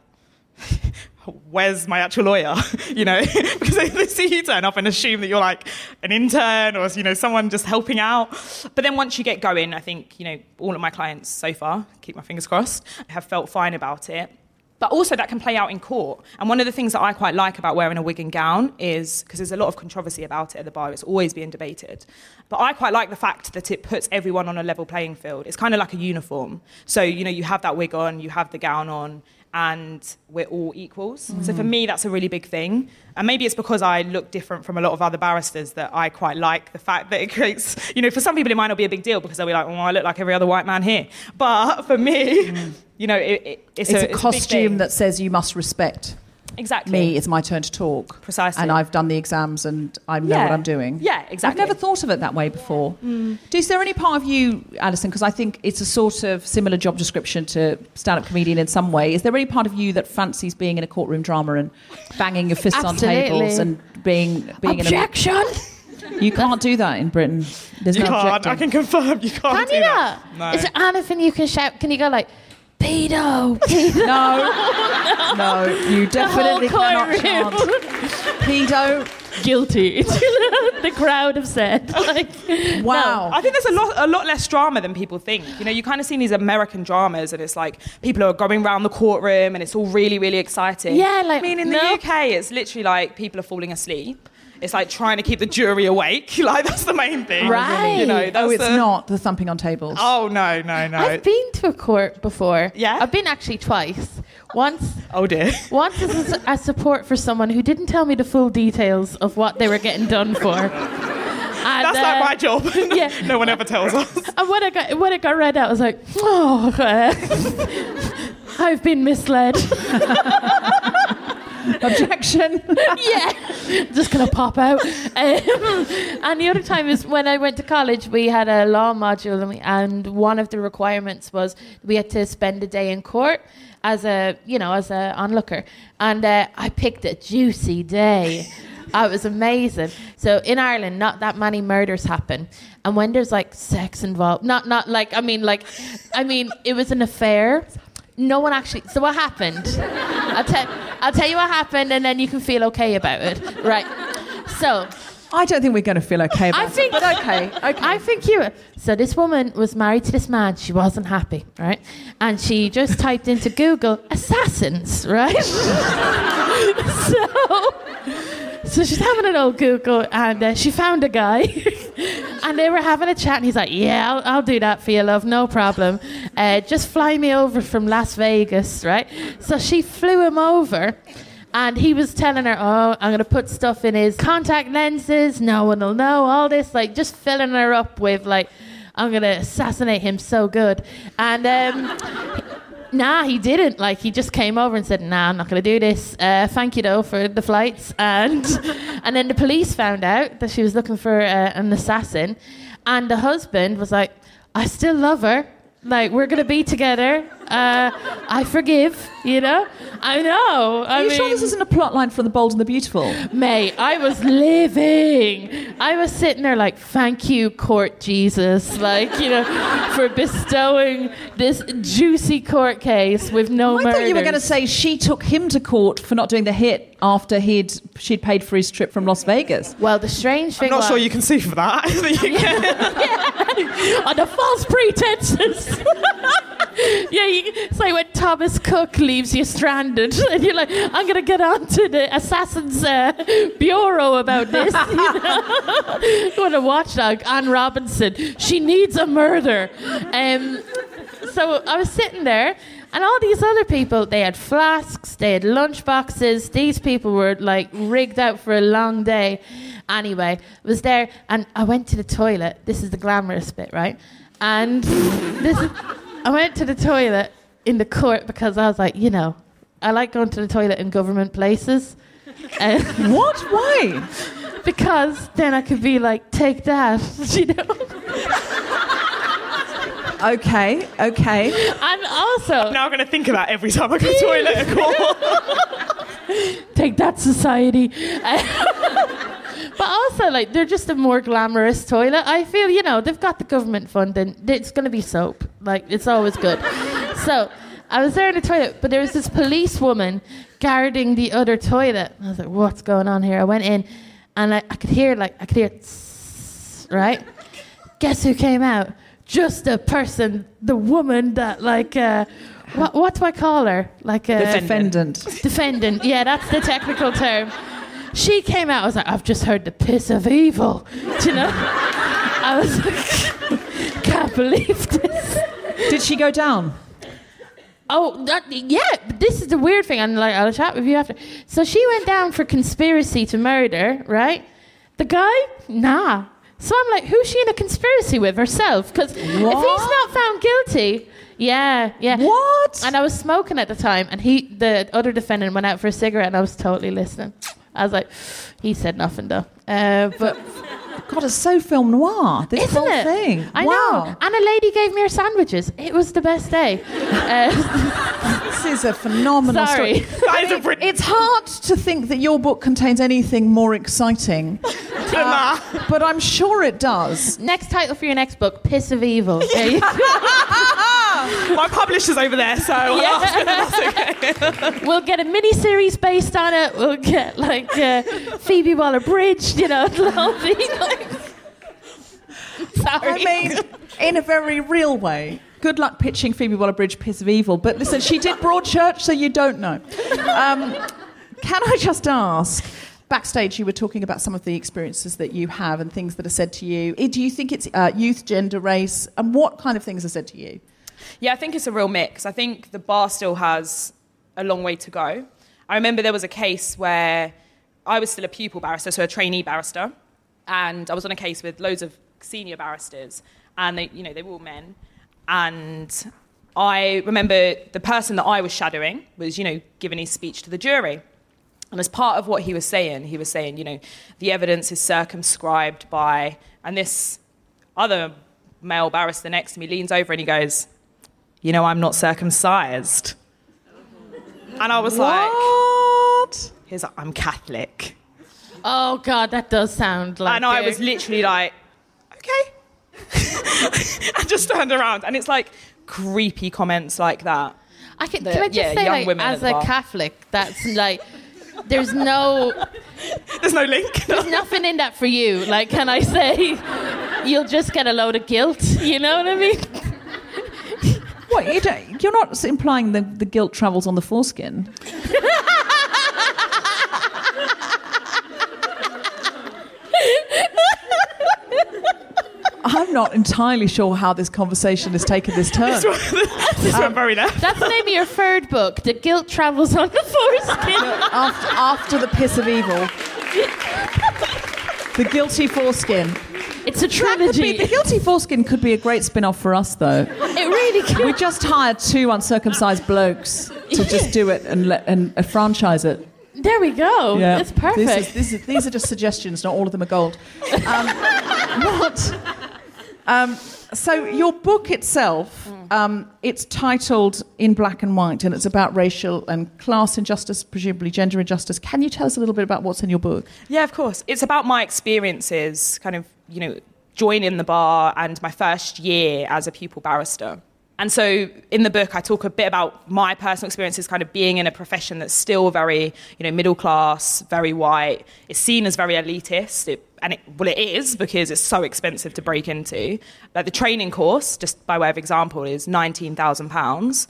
"Where's my actual lawyer?" you know, because they, they see you turn up and assume that you're like an intern or you know someone just helping out. But then once you get going, I think you know all of my clients so far, keep my fingers crossed, have felt fine about it. But also that can play out in court. And one of the things that I quite like about wearing a wig and gown is because there's a lot of controversy about it at the bar. It's always being debated. But I quite like the fact that it puts everyone on a level playing field. It's kind of like a uniform. So, you know, you have that wig on, you have the gown on, and we're all equals. So for mm. me, that's a really big thing. And maybe it's because I look different from a lot of other barristers that I quite like the fact that it creates, you know, for some people it might not be a big deal because they'll be like, oh, I look like every other white man here. But for me, mm. you know, it, it, it's, It's, a, a, it's costume thing. that says you must respect Exactly. me. It's my turn to talk. Precisely. And I've done the exams and I know Yeah. what I'm doing. Yeah, exactly. I've never thought of it that way before. Mm. Is there any part of you, Alison, because I think it's a sort of similar job description to stand up comedian in some way. Is there any part of you that fancies being in a courtroom drama and banging your fists on tables and being, being Objection! in a. You can't do that in Britain. There's You no can't. objecting. I can confirm you can't Can do you that. No. Is there anything you can shout? Can you go like, pedo, pedo? No, no, you definitely cannot courtroom. chant. Pedo. Guilty. the crowd have said. Like, Wow. I think there's a lot, a lot less drama than people think. You know, you kind of see these American dramas, and it's like people are going around the courtroom, and it's all really, really exciting. Yeah, like, I mean, in no. the UK, it's literally like people are falling asleep. It's like trying to keep the jury awake. Like that's the main thing. Right. You know. That's Oh, it's the- not the thumping on tables. Oh no, no, no. I've been to a court before. Yeah? I've been actually twice. Once, oh dear. once as a, a support for someone who didn't tell me the full details of what they were getting done for. And, That's uh, like my job. yeah. no one ever tells us. And when I got when it got read out, I was like, oh, uh, I've been misled. Objection. yeah, just gonna pop out. Um, and the other time is when I went to college. We had a law module, and, we, and one of the requirements was we had to spend a day in court as a you know as a onlooker. And uh, I picked a juicy day. Uh, it was amazing. So in Ireland, not that many murders happen, and when there's like sex involved, not not like I mean like, I mean it was an affair. No one actually. So what happened? I'll tell. I'll tell you what happened, and then you can feel okay about it, right? So I don't think we're going to feel okay about I think. it. But okay, okay. I think you. So this woman was married to this man. She wasn't happy, right? And she just typed into Google assassins, right? so. So she's having an old Google and uh, she found a guy and they were having a chat and he's like, Yeah, I'll, I'll do that for you, love, no problem. Uh, just fly me over from Las Vegas, right? So she flew him over and he was telling her, Oh, I'm going to put stuff in his contact lenses, no one will know, all this, like just filling her up with, like, I'm going to assassinate him so good. And, um, Nah, he didn't. Like he just came over and said, "Nah, I'm not going to do this. Uh, thank you though for the flights." And and then the police found out that she was looking for uh, an assassin, and the husband was like, "I still love her. Like we're gonna be together. Uh, I forgive. You know. I know. I Are you mean, sure this isn't a plot line for The Bold and the Beautiful? Mate, I was living. I was sitting there like, thank you, court Jesus, like, you know, for bestowing this juicy court case with no I thought you were going to say she took him to court for not doing the hit after he'd she'd paid for his trip from Las Vegas. Well, the strange thing I'm not was, sure you can see for that. under false pretenses. yeah, you, it's like when Thomas Cook leaves you stranded, and you're like, I'm gonna get on to the Assassin's uh, Bureau about this. You know, what a watchdog, Anne Robinson. She needs a murder. Um, so I was sitting there. And all these other people, they had flasks, they had lunch boxes. These people were like rigged out for a long day. Anyway, I was there and I went to the toilet. This is the glamorous bit, right? And this is, I went to the toilet in the court because I was like, you know, I like going to the toilet in government places. Uh, What? Why? because then I could be like, take that, you know? Okay, okay. And also, now I'm going to think of that every time I go to the toilet at court. take that society. but also, like, they're just a more glamorous toilet. I feel, you know, they've got the government funding. It's going to be soap. Like, it's always good. so, I was there in the toilet, but there was this police woman guarding the other toilet. I was like, what's going on here? I went in, and I, I could hear, like, I could hear, tss, right? Guess who came out? Just the person, the woman that, like, uh, what, what do I call her? Like a Defendant. defendant. Yeah, that's the technical term. She came out. I was like, I've just heard the piss of evil. Do you know? I was like, can't believe this. Did she go down? Oh, that, yeah. This is the weird thing, and like I'll chat with you after. So she went down for conspiracy to murder, right? The guy, nah. So I'm like, who's she in a conspiracy with herself? Because if he's not found guilty, yeah, yeah. What? And I was smoking at the time, and he, the other defendant, went out for a cigarette, and I was totally listening. I was like, he said nothing though. Uh, but God, it's so film noir. This isn't whole it? thing. I wow. know. And a lady gave me her sandwiches. It was the best day. Uh, This is a phenomenal Sorry. story. That is a. It's hard to think that your book contains anything more exciting, uh, but I'm sure it does. next title for your next book: Piss of Evil. There. My publisher's over there, so Yeah. we'll get a mini series based on it. We'll get like uh, Phoebe Waller Bridge, you know, it'll all be like. Sorry. I mean, in a very real way. Good luck pitching Phoebe Waller-Bridge, Piss of Evil. But listen, she did Broadchurch, so you don't know. Um, can I just ask? Backstage, you were talking about some of the experiences that you have and things that are said to you. Do you think it's uh, youth, gender, race, and what kind of things are said to you? Yeah, I think it's a real mix. I think the bar still has a long way to go. I remember there was a case where I was still a pupil barrister, so a trainee barrister, and I was on a case with loads of senior barristers, and they, you know, they were all men. And I remember the person that I was shadowing was, you know, giving his speech to the jury. And as part of what he was saying, he was saying, you know, the evidence is circumscribed by, and this other male barrister next to me leans over and he goes, you know, I'm not circumcised. And I was like, What? he's like, I'm Catholic. Oh God, that does sound like. and I was literally like, okay. I just turned around and it's like creepy comments like that. I can, the- can I just yeah, say, young like, women as a bar. Catholic, that's like, there's no, There's no link. there's nothing in that for you. Like, can I say, you'll just get a load of guilt. You know what I mean? What? You don't, you're not implying the, the guilt travels on the foreskin. I'm not entirely sure how this conversation has taken this turn. this went um, very left. That's the name of your third book. The guilt travels on the foreskin. after, after the piss of evil. The guilty foreskin. It's a That could be, the guilty foreskin could be a great spin-off for us, though. It really could. We just hired two uncircumcised blokes to just do it and let, and uh, franchise it. There we go. Yeah. It's perfect. This is, this is, these are just suggestions. Not all of them are gold. Um, what? Um, so your book itself, um, it's titled In Black and White, and it's about racial and class injustice, presumably gender injustice. Can you tell us a little bit about what's in your book? Yeah, of course. It's about my experiences, kind of, you know, joining the bar and my first year as a pupil barrister. And so in the book, I talk a bit about my personal experiences kind of being in a profession that's still very, you know, middle class, very white. It's seen as very elitist. It, and it, well, it is because it's so expensive to break into. Like the training course, just by way of example, is £19,000.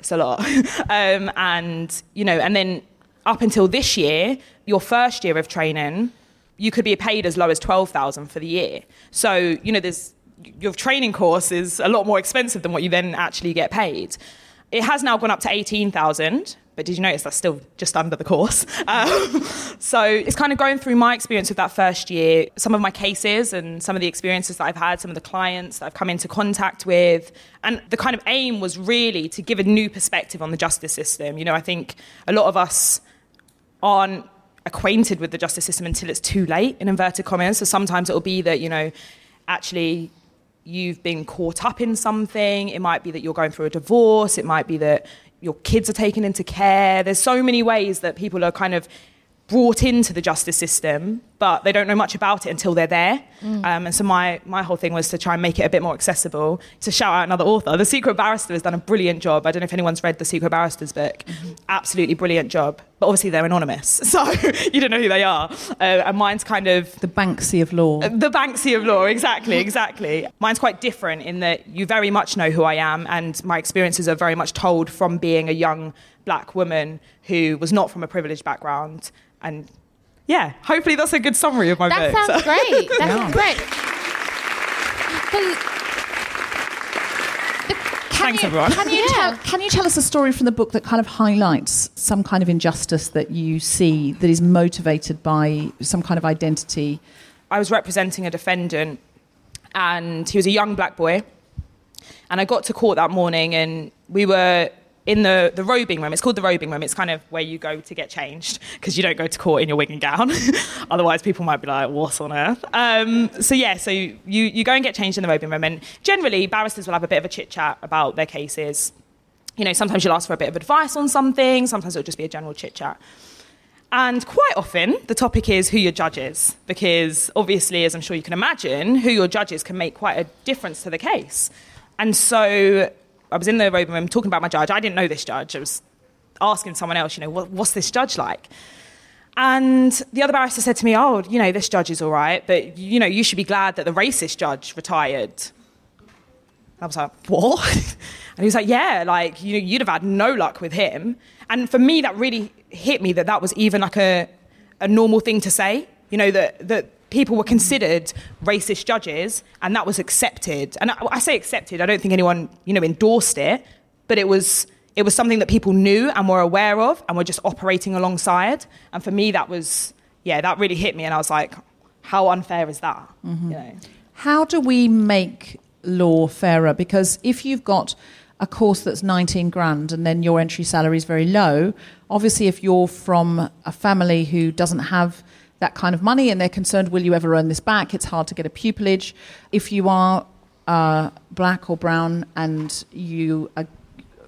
It's a lot. um, and, you know, and then up until this year, your first year of training, you could be paid as low as 12,000 for the year. So, you know, there's your training course is a lot more expensive than what you then actually get paid. It has now gone up to 18,000, but did you notice that's still just under the course? Um, so it's kind of going through my experience with that first year, some of my cases and some of the experiences that I've had, some of the clients that I've come into contact with. And the kind of aim was really to give a new perspective on the justice system. You know, I think a lot of us aren't acquainted with the justice system until it's too late, in inverted commas. So sometimes it'll be that, you know, actually you've been caught up in something. It might be that you're going through a divorce. It might be that your kids are taken into care. There's so many ways that people are kind of brought into the justice system, but they don't know much about it until they're there. Mm. Um, and so my, my whole thing was to try and make it a bit more accessible. To shout out another author, The Secret Barrister has done a brilliant job. I don't know if anyone's read The Secret Barrister's book. Mm-hmm. Absolutely brilliant job. But obviously they're anonymous, so you don't know who they are. Uh, and mine's kind of... The Banksy of law. Uh, the Banksy of law, exactly, exactly. mine's quite different in that you very much know who I am and my experiences are very much told from being a young black woman who was not from a privileged background and yeah, hopefully that's a good summary of my that book. That sounds so. great. That yeah. sounds great. Thanks, you, everyone. Can you, yeah. tell, can you tell us a story from the book that kind of highlights some kind of injustice that you see that is motivated by some kind of identity? I was representing a defendant, and he was a young black boy. And I got to court that morning, and we were in the, the robing room. It's called the robing room. It's kind of where you go to get changed because you don't go to court in your wig and gown. Otherwise, people might be like, what on earth? Um, so, yeah, so you, you go and get changed in the robing room. And generally, barristers will have a bit of a chit chat about their cases. You know, sometimes you'll ask for a bit of advice on something, sometimes it'll just be a general chit chat. And quite often, the topic is who your judge is, because obviously, as I'm sure you can imagine, who your judge is can make quite a difference to the case. And so I was in the robing room talking about my judge. I didn't know this judge. I was asking someone else, you know, what, what's this judge like? And the other barrister said to me, oh, you know, this judge is all right, but, you know, you should be glad that the racist judge retired. I was like, what? and he was like, yeah, like, you know, you'd have had no luck with him. And for me, that really hit me that that was even like a, a normal thing to say, you know, that, that people were considered racist judges, and that was accepted. And I, I say accepted. I don't think anyone, you know, endorsed it, but it was it was something that people knew and were aware of, and were just operating alongside. And for me, that was yeah, that really hit me, and I was like, how unfair is that? Mm-hmm. You know? How do we make law fairer? Because if you've got a course that's 19 grand and then your entry salary is very low, obviously, if you're from a family who doesn't have that kind of money and they're concerned, will you ever earn this back? It's hard to get a pupillage. If you are uh, black or brown and you are,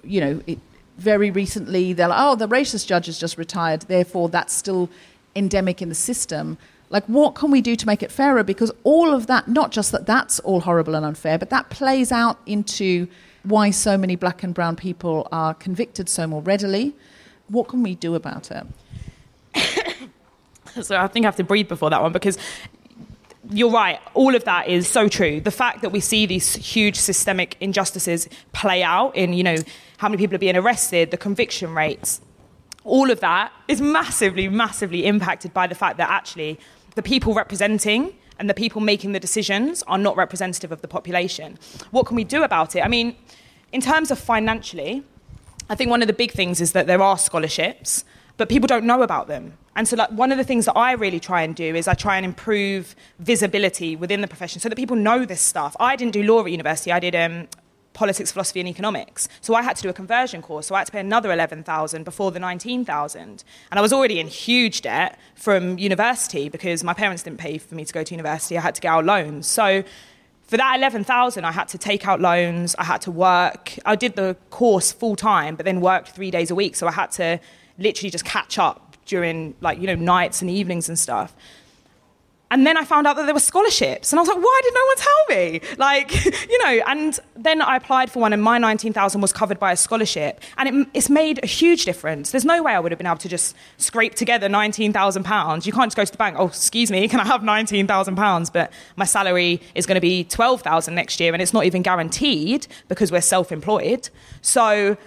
you know, it, very recently they're like, oh, the racist judge has just retired, therefore that's still endemic in the system. Like, what can we do to make it fairer? Because all of that, not just that that's all horrible and unfair, but that plays out into why so many black and brown people are convicted so more readily. What can we do about it? so I think I have to breathe before that one because you're right. All of that is so true. The fact that we see these huge systemic injustices play out in, you know, how many people are being arrested, the conviction rates, all of that is massively, massively impacted by the fact that actually the people representing and the people making the decisions are not representative of the population. What can we do about it? I mean, in terms of financially, I think one of the big things is that there are scholarships, but people don't know about them. And so, like, one of the things that I really try and do is I try and improve visibility within the profession so that people know this stuff. I didn't do law at university, I did um, politics, philosophy, and economics. So I had to do a conversion course. So I had to pay another 11,000 before the 19,000. And I was already in huge debt from university because my parents didn't pay for me to go to university. I had to get out loans. So for that 11,000, I had to take out loans, I had to work. I did the course full time, but then worked three days a week. So I had to literally just catch up during like, you know, nights and evenings and stuff. And then I found out that there were scholarships. And I was like, why did no one tell me? Like, you know, and then I applied for one and my 19,000 was covered by a scholarship. And it, it's made a huge difference. There's no way I would have been able to just scrape together 19,000 pounds. You can't just go to the bank, oh, excuse me, can I have 19,000 pounds? But my salary is going to be 12,000 next year and it's not even guaranteed because we're self-employed. So,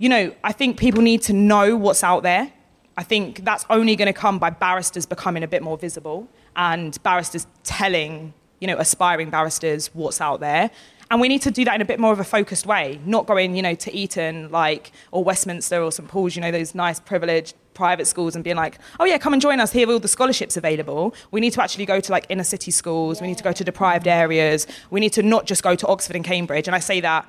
you know, I think people need to know what's out there. I think that's only going to come by barristers becoming a bit more visible and barristers telling, you know, aspiring barristers what's out there. And we need to do that in a bit more of a focused way, not going, you know, to Eton like or Westminster or St Paul's, you know, those nice privileged private schools and being like, oh yeah, come and join us. Here are all the scholarships available. We need to actually go to like inner city schools. We need to go to deprived areas. We need to not just go to Oxford and Cambridge. And I say that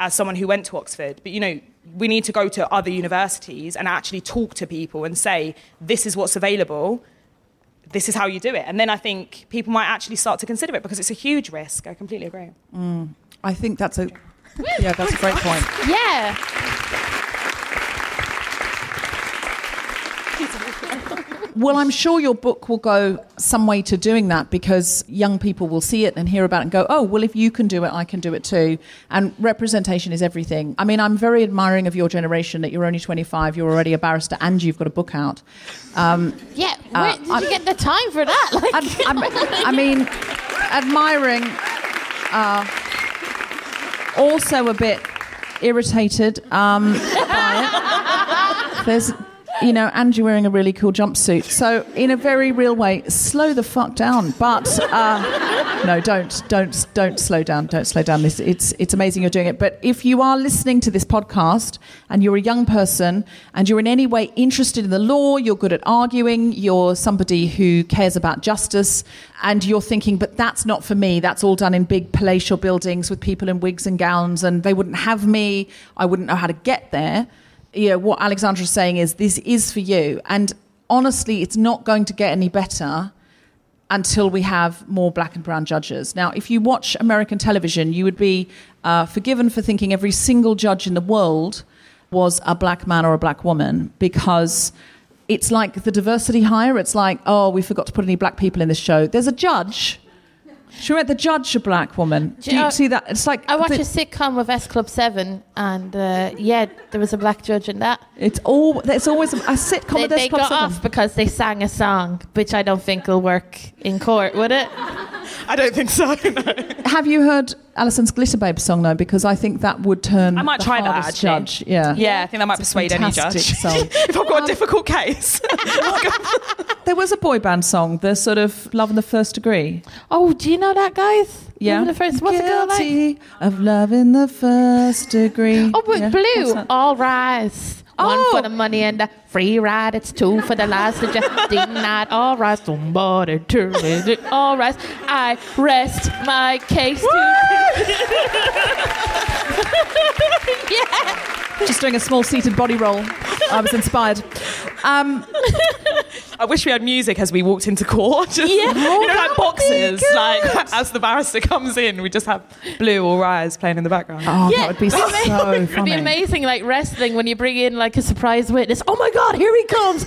as someone who went to Oxford, but you know, we need to go to other universities and actually talk to people and say, this is what's available this is how you do it. And then I think people might actually start to consider it because it's a huge risk. I completely agree. Mm, I think that's a yeah, that's a great point. Yeah. Well, I'm sure your book will go some way to doing that because young people will see it and hear about it and go, oh, well, if you can do it, I can do it too. And representation is everything. I mean, I'm very admiring of your generation that you're only 25, you're already a barrister, and you've got a book out. Um, yeah, where uh, did I'm, you get the time for that? Like, I'm, I'm, i mean, admiring. Uh, also a bit irritated um, by it. There's you know, and you're wearing a really cool jumpsuit. So, in a very real way, slow the fuck down. But uh, no, don't, don't, don't slow down. Don't slow down. It's, it's, it's amazing you're doing it. But if you are listening to this podcast and you're a young person and you're in any way interested in the law, you're good at arguing, you're somebody who cares about justice, and you're thinking, but that's not for me. That's all done in big palatial buildings with people in wigs and gowns, and they wouldn't have me. I wouldn't know how to get there you know, what Alexandra is saying is this is for you. And honestly, it's not going to get any better until we have more black and brown judges. Now, if you watch American television, you would be uh, forgiven for thinking every single judge in the world was a black man or a black woman because it's like the diversity hire. It's like, oh, we forgot to put any black people in this show. There's a judge she read The Judge, a black woman. Do you, see that? It's like I watched the, a sitcom with S Club Seven, and uh, yeah, there was a black judge in that. It's all. It's always a, a sitcom they, of S they Club got 7. off because they sang a song, which I don't think will work in court, would it? I don't think so. No. Have you heard Alison's Glitter Babe song though? Because I think that would turn. I might try that. Actually. Judge. Yeah. Yeah, I think that might it's persuade any judge. if I've got um, a difficult case. there was a boy band song, the sort of Love in the First Degree. Oh, do you know that, guys? Yeah. Love in the first. What's Guilty it called? Like? Of love in the first degree. Oh, but yeah. blue. All rise. One Oh. for the money and the free ride. It's two for the last. Did not all right. Somebody me. that All right. I rest my case. Yeah. Just doing a small seated body roll. I was inspired. Um, I wish we had music as we walked into court. Just, Yeah. you know, like That boxes. Like as the barrister comes in, we just have Blue or Rise playing in the background. oh, Yeah. that would be so It'd be amazing, like wrestling, when you bring in like a surprise witness. Oh my God, here he comes!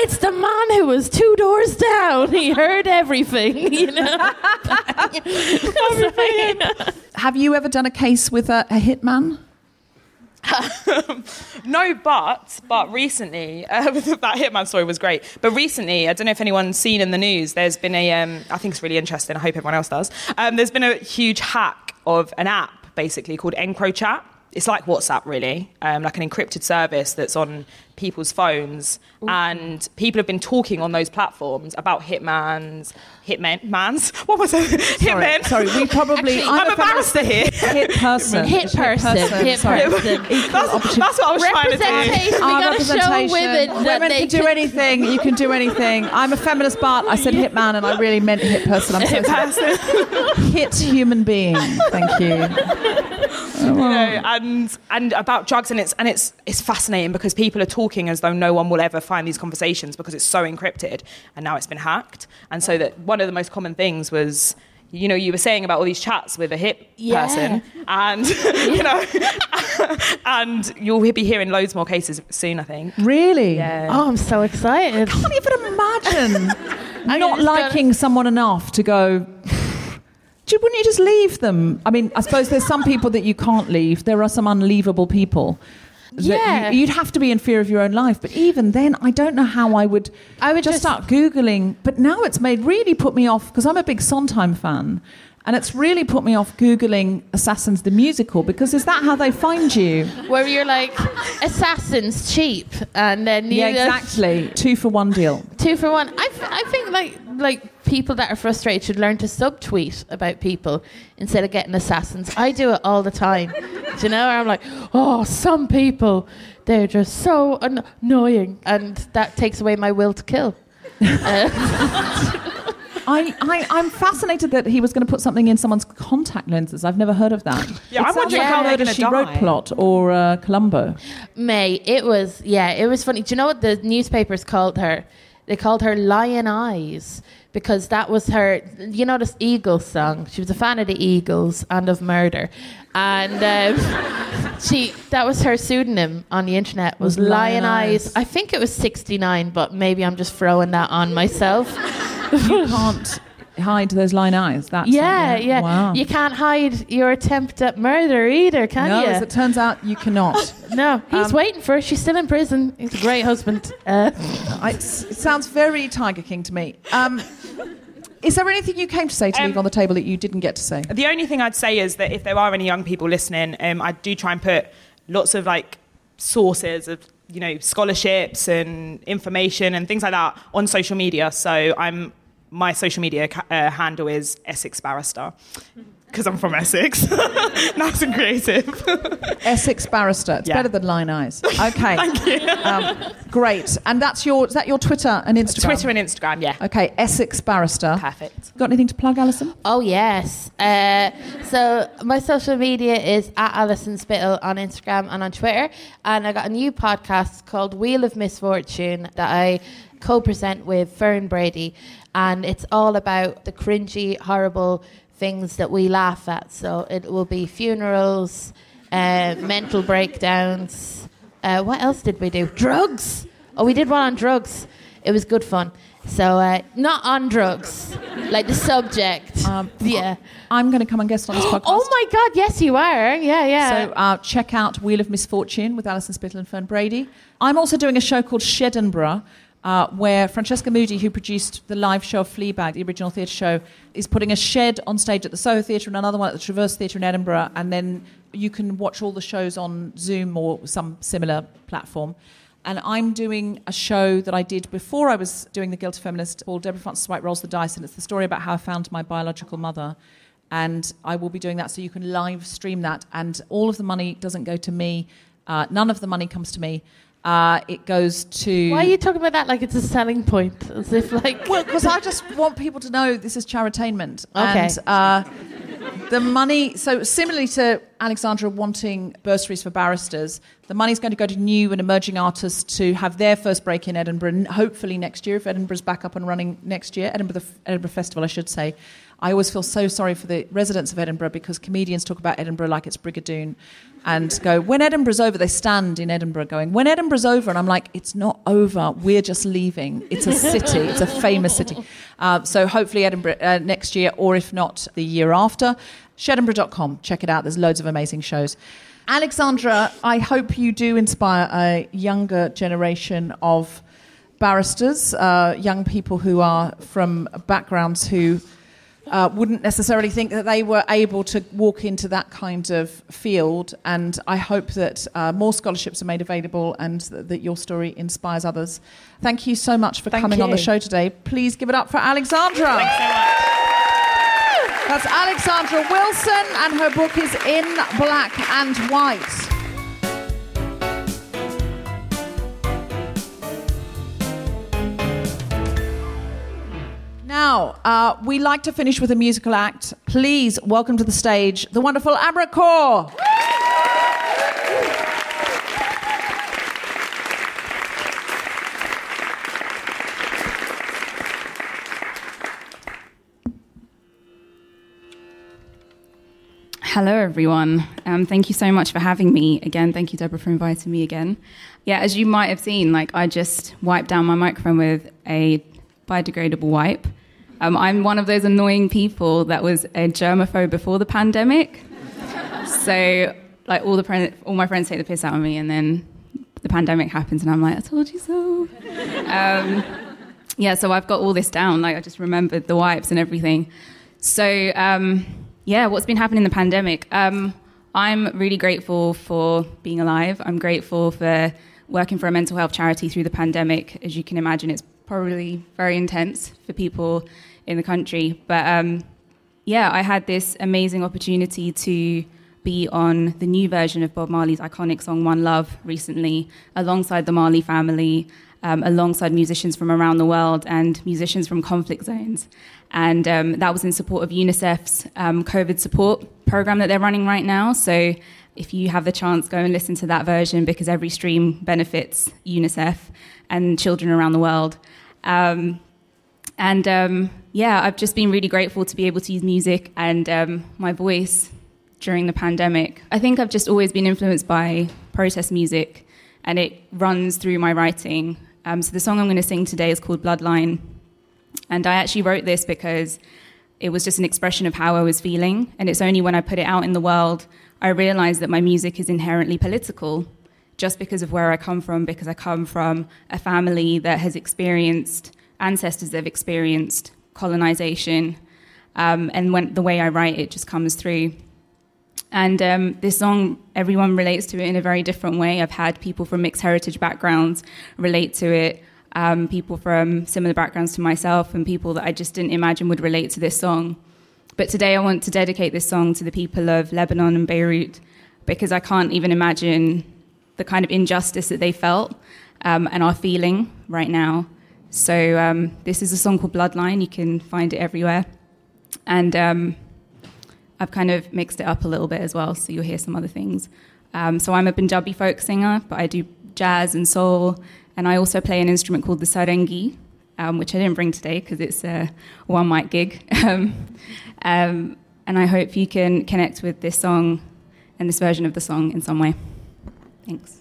It's the man who was two doors down. He heard everything. You know. Have you ever done a case with a, a hitman? No, but but recently uh, that Hitman story was great. But recently, I don't know if anyone's seen in the news. There's been a um, I think it's really interesting. I hope everyone else does. Um, there's been a huge hack of an app basically called EncroChat. It's like WhatsApp, really, um, like an encrypted service that's on people's phones, and people have been talking on those platforms about hitmans, hitmen, mans. What was it? Hitmen. Sorry, we probably. I'm, a barrister here. Hit person. Hit person. Hit Sorry. person. That's, that's what I was trying to do. Representation. We Our gotta show representation. women that Women they can do anything. You can do anything. I'm a feminist, but I said hitman, and I really meant hit person. I'm so Hit sorry. person. Hit human being. Thank you. you know, and and about drugs, and it's and it's it's fascinating because people are talking as though no one will ever find these conversations because it's so encrypted, and now it's been hacked, and so that one of the most common things was. You know, you were saying about all these chats with a hip Yeah. person, and you know, and you'll be hearing loads more cases soon. I think. Really? Yeah. Oh, I'm so excited. I can't even imagine I'm not liking someone enough to go. "Gee, Wouldn't you just leave them? I mean, I suppose there's some people that you can't leave. There are some unleavable people. Yeah. you, would have to be in fear of your own life. But even then, I don't know how I would. I would just, just- start googling. But now it's made really put me off because I'm a big Sondheim fan, and it's really put me off googling Assassins the musical because is that how they find you? Where you're like, assassins cheap, and then you Yeah, exactly. Two for one deal. two for one. I, f- I think like like people that are frustrated should learn to subtweet about people instead of getting assassins. I do it all the time. do you know? I'm like, oh, some people, they're just so an- annoying, and that takes away my will to kill. Uh, I, I, I'm fascinated that he was going to put something in someone's contact lenses. I've never heard of that. Yeah, I'm It sounds wondering like how a they're gonna She Wrote plot or uh, Columbo. May, it was yeah, it was funny. Do you know what the newspapers called her? They called her Lyin' Eyes because that was her. You know this Eagles song. She was a fan of the Eagles and of murder, and um, she that was her pseudonym on the internet was, Was Lion, Lyin' Eyes. Eyes. I think it was sixty nine, but maybe I'm just throwing that on myself. You can't hide those line eyes. That's yeah, something- yeah. Wow. You can't hide your attempt at murder either, can no, you? No, as it turns out, you cannot. no, he's Um, waiting for her. She's still in prison. He's a great husband. Uh, I, it sounds very Tiger King to me. Um, is there anything you came to say to Um, leave on the table that you didn't get to say? The only thing I'd say is that if there are any young people listening, um, I do try and put lots of like sources of you know scholarships and information and things like that on social media. So I'm my social media ca- uh, handle is Essex Barrister because I'm from Essex. nice and creative. Essex Barrister. It's Yeah. better than line eyes. Okay. Thank you. Um, great. And that's your is that your Twitter and Instagram? Twitter and Instagram, yeah. Okay, Essex Barrister. Perfect. Got anything to plug, Alison? Oh yes. Uh, so my social media is at Alison Spittle on Instagram and on Twitter, and I got a new podcast called Wheel of Misfortune that I co-present with Fern Brady, and it's all about the cringy, horrible things that we laugh at. So it will be funerals, uh, mental breakdowns. Uh, what else did we do? Drugs. Oh, we did one on drugs. It was good fun. So uh, not on drugs, like the subject. Um, yeah. I'm going to come and guest on this podcast. Oh my God! Yes, you are. Yeah, yeah. So uh, check out Wheel of Misfortune with Alison Spittle and Fern Brady. I'm also doing a show called Shedinburgh, uh, where Francesca Moody, who produced the live show of Fleabag, the original theatre show, is putting a shed on stage at the Soho Theatre and another one at the Traverse Theatre in Edinburgh, and then you can watch all the shows on Zoom or some similar platform. And I'm doing a show that I did before I was doing The Guilty Feminist called Deborah Frances White Rolls the Dice, and it's the story about how I found my biological mother. And I will be doing that so you can live stream that. And all of the money doesn't go to me, uh, none of the money comes to me. Uh, it goes to. Why are you talking about that like it's a selling point? As if like. Well, because I just want people to know this is charitainment. Okay. And uh, the money, so similarly to Alexandra wanting bursaries for barristers, the money's going to go to new and emerging artists to have their first break in Edinburgh, and hopefully next year, if Edinburgh's back up and running next year, Edinburgh, the Edinburgh Festival, I should say. I always feel so sorry for the residents of Edinburgh because comedians talk about Edinburgh like it's Brigadoon and go, when Edinburgh's over, they stand in Edinburgh going, when Edinburgh's over, and I'm like, it's not over, we're just leaving. It's a city, it's a famous city. Uh, so hopefully Edinburgh uh, next year, or if not, the year after. Shedinburgh.com, check it out, there's loads of amazing shows. Alexandra, I hope you do inspire a younger generation of barristers, uh, young people who are from backgrounds who uh, wouldn't necessarily think that they were able to walk into that kind of field. And I hope that uh, more scholarships are made available and th- that your story inspires others. Thank you so much for Thank coming on the show today. Please give it up for Alexandra. That's Alexandra Wilson, and her book is In Black and White. Now, uh, we like to finish with a musical act. Please welcome to the stage the wonderful Amrit Kaur. Hello, everyone. Um, thank you so much for having me again. Thank you, Deborah, for inviting me again. Yeah, as you might have seen, like I just wiped down my microphone with a biodegradable wipe, um, I'm one of those annoying people that was a germaphobe before the pandemic. so, like all the all my friends take the piss out of me, and then the pandemic happens, and I'm like, I told you so. Um, yeah, so I've got all this down. Like I just remembered the wipes and everything. So um, yeah, what's been happening in the pandemic? Um, I'm really grateful for being alive. I'm grateful for working for a mental health charity through the pandemic. As you can imagine, it's probably very intense for people in the country. But um, yeah, I had this amazing opportunity to be on the new version of Bob Marley's iconic song One Love recently, alongside the Marley family um, alongside musicians from around the world and musicians from conflict zones. And um, that was in support of UNICEF's um, COVID support program that they're running right now. So if you have the chance, go and listen to that version because every stream benefits UNICEF and children around the world. Um, and um, yeah, I've just been really grateful to be able to use music and um, my voice during the pandemic. I think I've just always been influenced by protest music and it runs through my writing. Um, so the song I'm going to sing today is called Bloodline. And I actually wrote this because it was just an expression of how I was feeling. And it's only when I put it out in the world I realized that my music is inherently political just because of where I come from, because I come from a family that has experienced, ancestors that have experienced colonization. Um, and when the way I write it just comes through. And um, this song, everyone relates to it in a very different way. I've had people from mixed heritage backgrounds relate to it, um, people from similar backgrounds to myself, and people that I just didn't imagine would relate to this song. But today I want to dedicate this song to the people of Lebanon and Beirut because I can't even imagine the kind of injustice that they felt um, and are feeling right now. So um, this is a song called Bloodline. You can find it everywhere. And um, I've kind of mixed it up a little bit as well, so you'll hear some other things. Um, so I'm a Punjabi folk singer, but I do jazz and soul, and I also play an instrument called the sarangi, um, which I didn't bring today because it's a one mic gig. Um, and I hope you can connect with this song and this version of the song in some way. Thanks.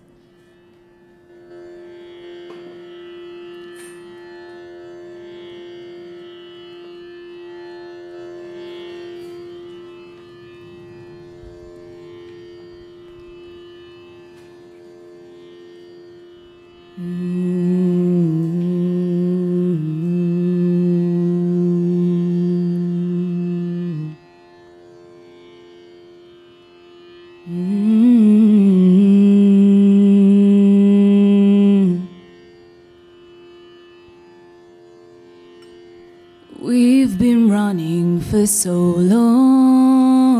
So long.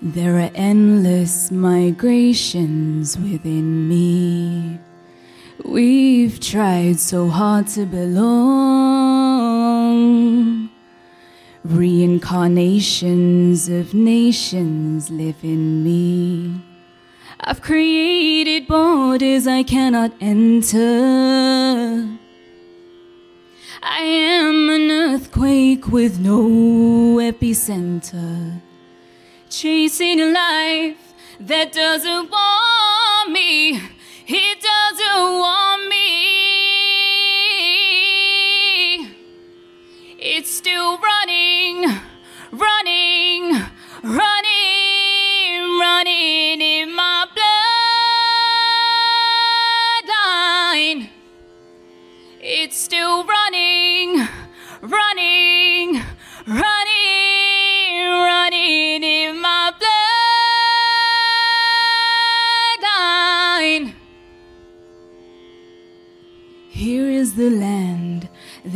There are endless migrations within me. We've tried so hard to belong. Reincarnations of nations live in me. I've created borders I cannot enter. I am an earthquake with no epicenter. Chasing a life that doesn't want me. It doesn't want me. It's still running, running, running,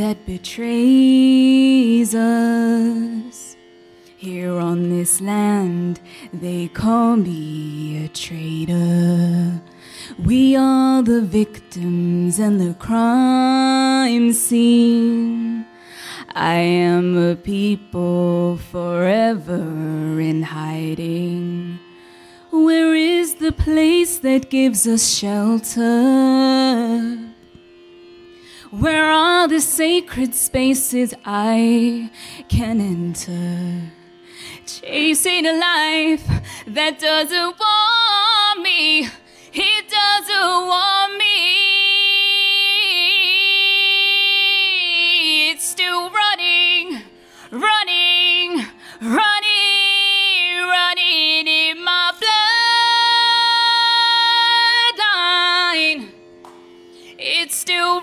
that betrays us. Here on this land, they call me a traitor. We are the victims and the crime scene. I am a people forever in hiding. Where is the place that gives us shelter? Where are the sacred spaces I can enter? Chasing a life that doesn't want me. It doesn't want me. It's still running, running, running, running in my bloodline. It's still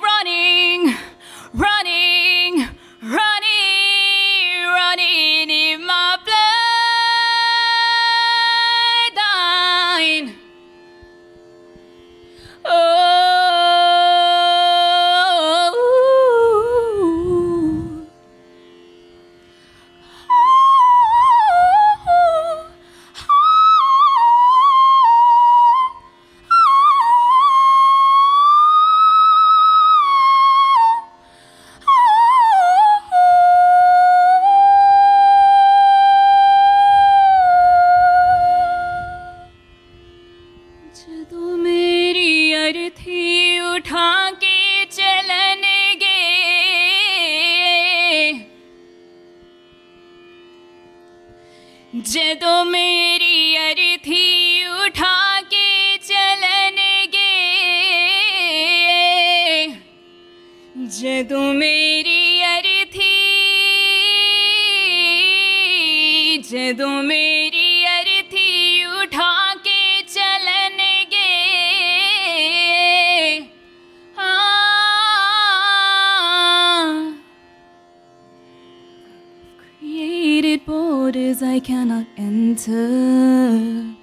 cannot enter.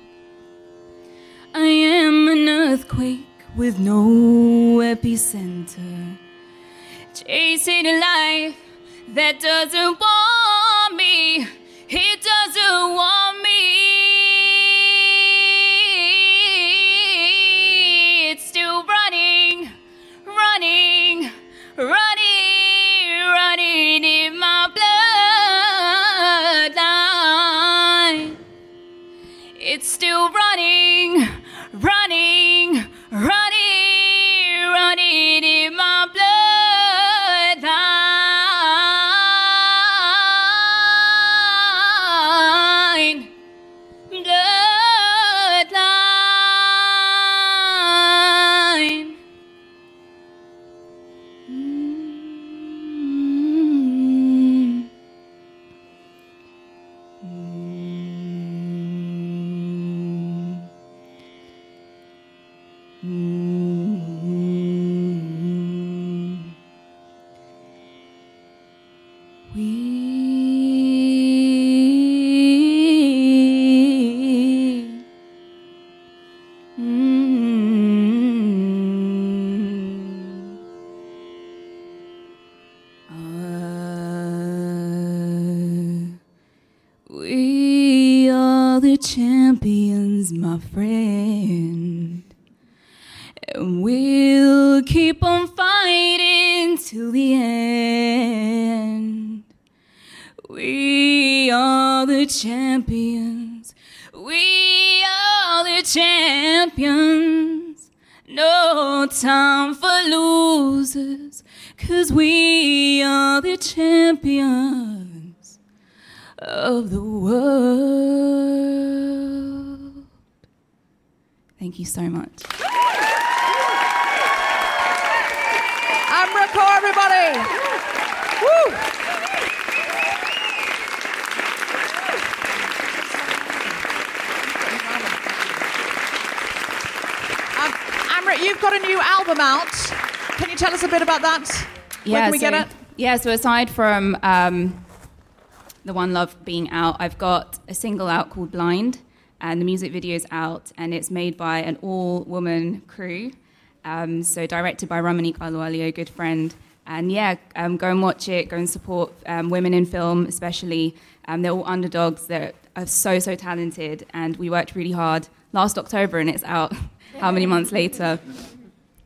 I am an earthquake with no epicenter. Chasing a life that doesn't want me. It doesn't want so much. Kaur, everybody. Woo! Um, Amrit, you've got a new album out. Can you tell us a bit about that? Where can we so, get it? Yeah, so aside from um, the One Love being out, I've got a single out called Blind, and the music video is out, and it's made by an all woman crew. Um, so directed by Ramanique Ahluwalia, a good friend. And yeah, um, go and watch it, go and support um, women in film, especially. Um, they're all underdogs that are so, so talented, and we worked really hard last October, and it's out how many months later.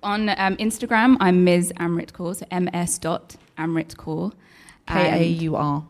On um, Instagram, I'm Ms. Amrit Kaur, so ms dot Amrit Kaur. K-A-U-R.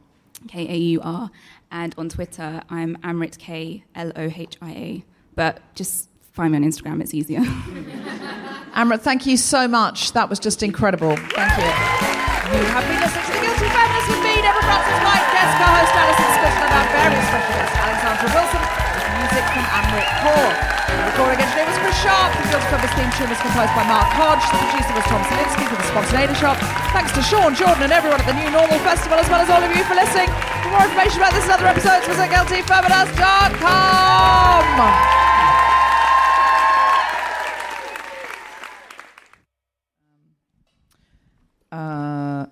K A U R. And on Twitter, I'm Amrit K L O H I A. But just find me on Instagram, it's easier. Amrit, thank you so much. That was just incredible. Thank you. You have been listening to The Guilty Feminist with me, Deborah Frances White, Jessica co-host Alison Scotland, and our various special guest Alexandra Wilson, with music from Amrit Kaur. The recording engineer was Chris Sharp. The Fields Clubber's theme tune was composed by Mark Hodge. The producer was Tom Salinsky for the Spontaneity Shop. Thanks to Sean, Jordan, and everyone at the New Normal Festival, as well as all of you for listening. More information about this and other episodes, visit guiltyfeminist.com. Uh,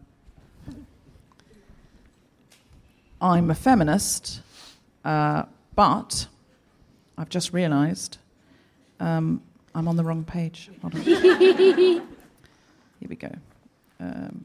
I'm a feminist, uh, but I've just realised um, I'm on the wrong page. Here we go. Um,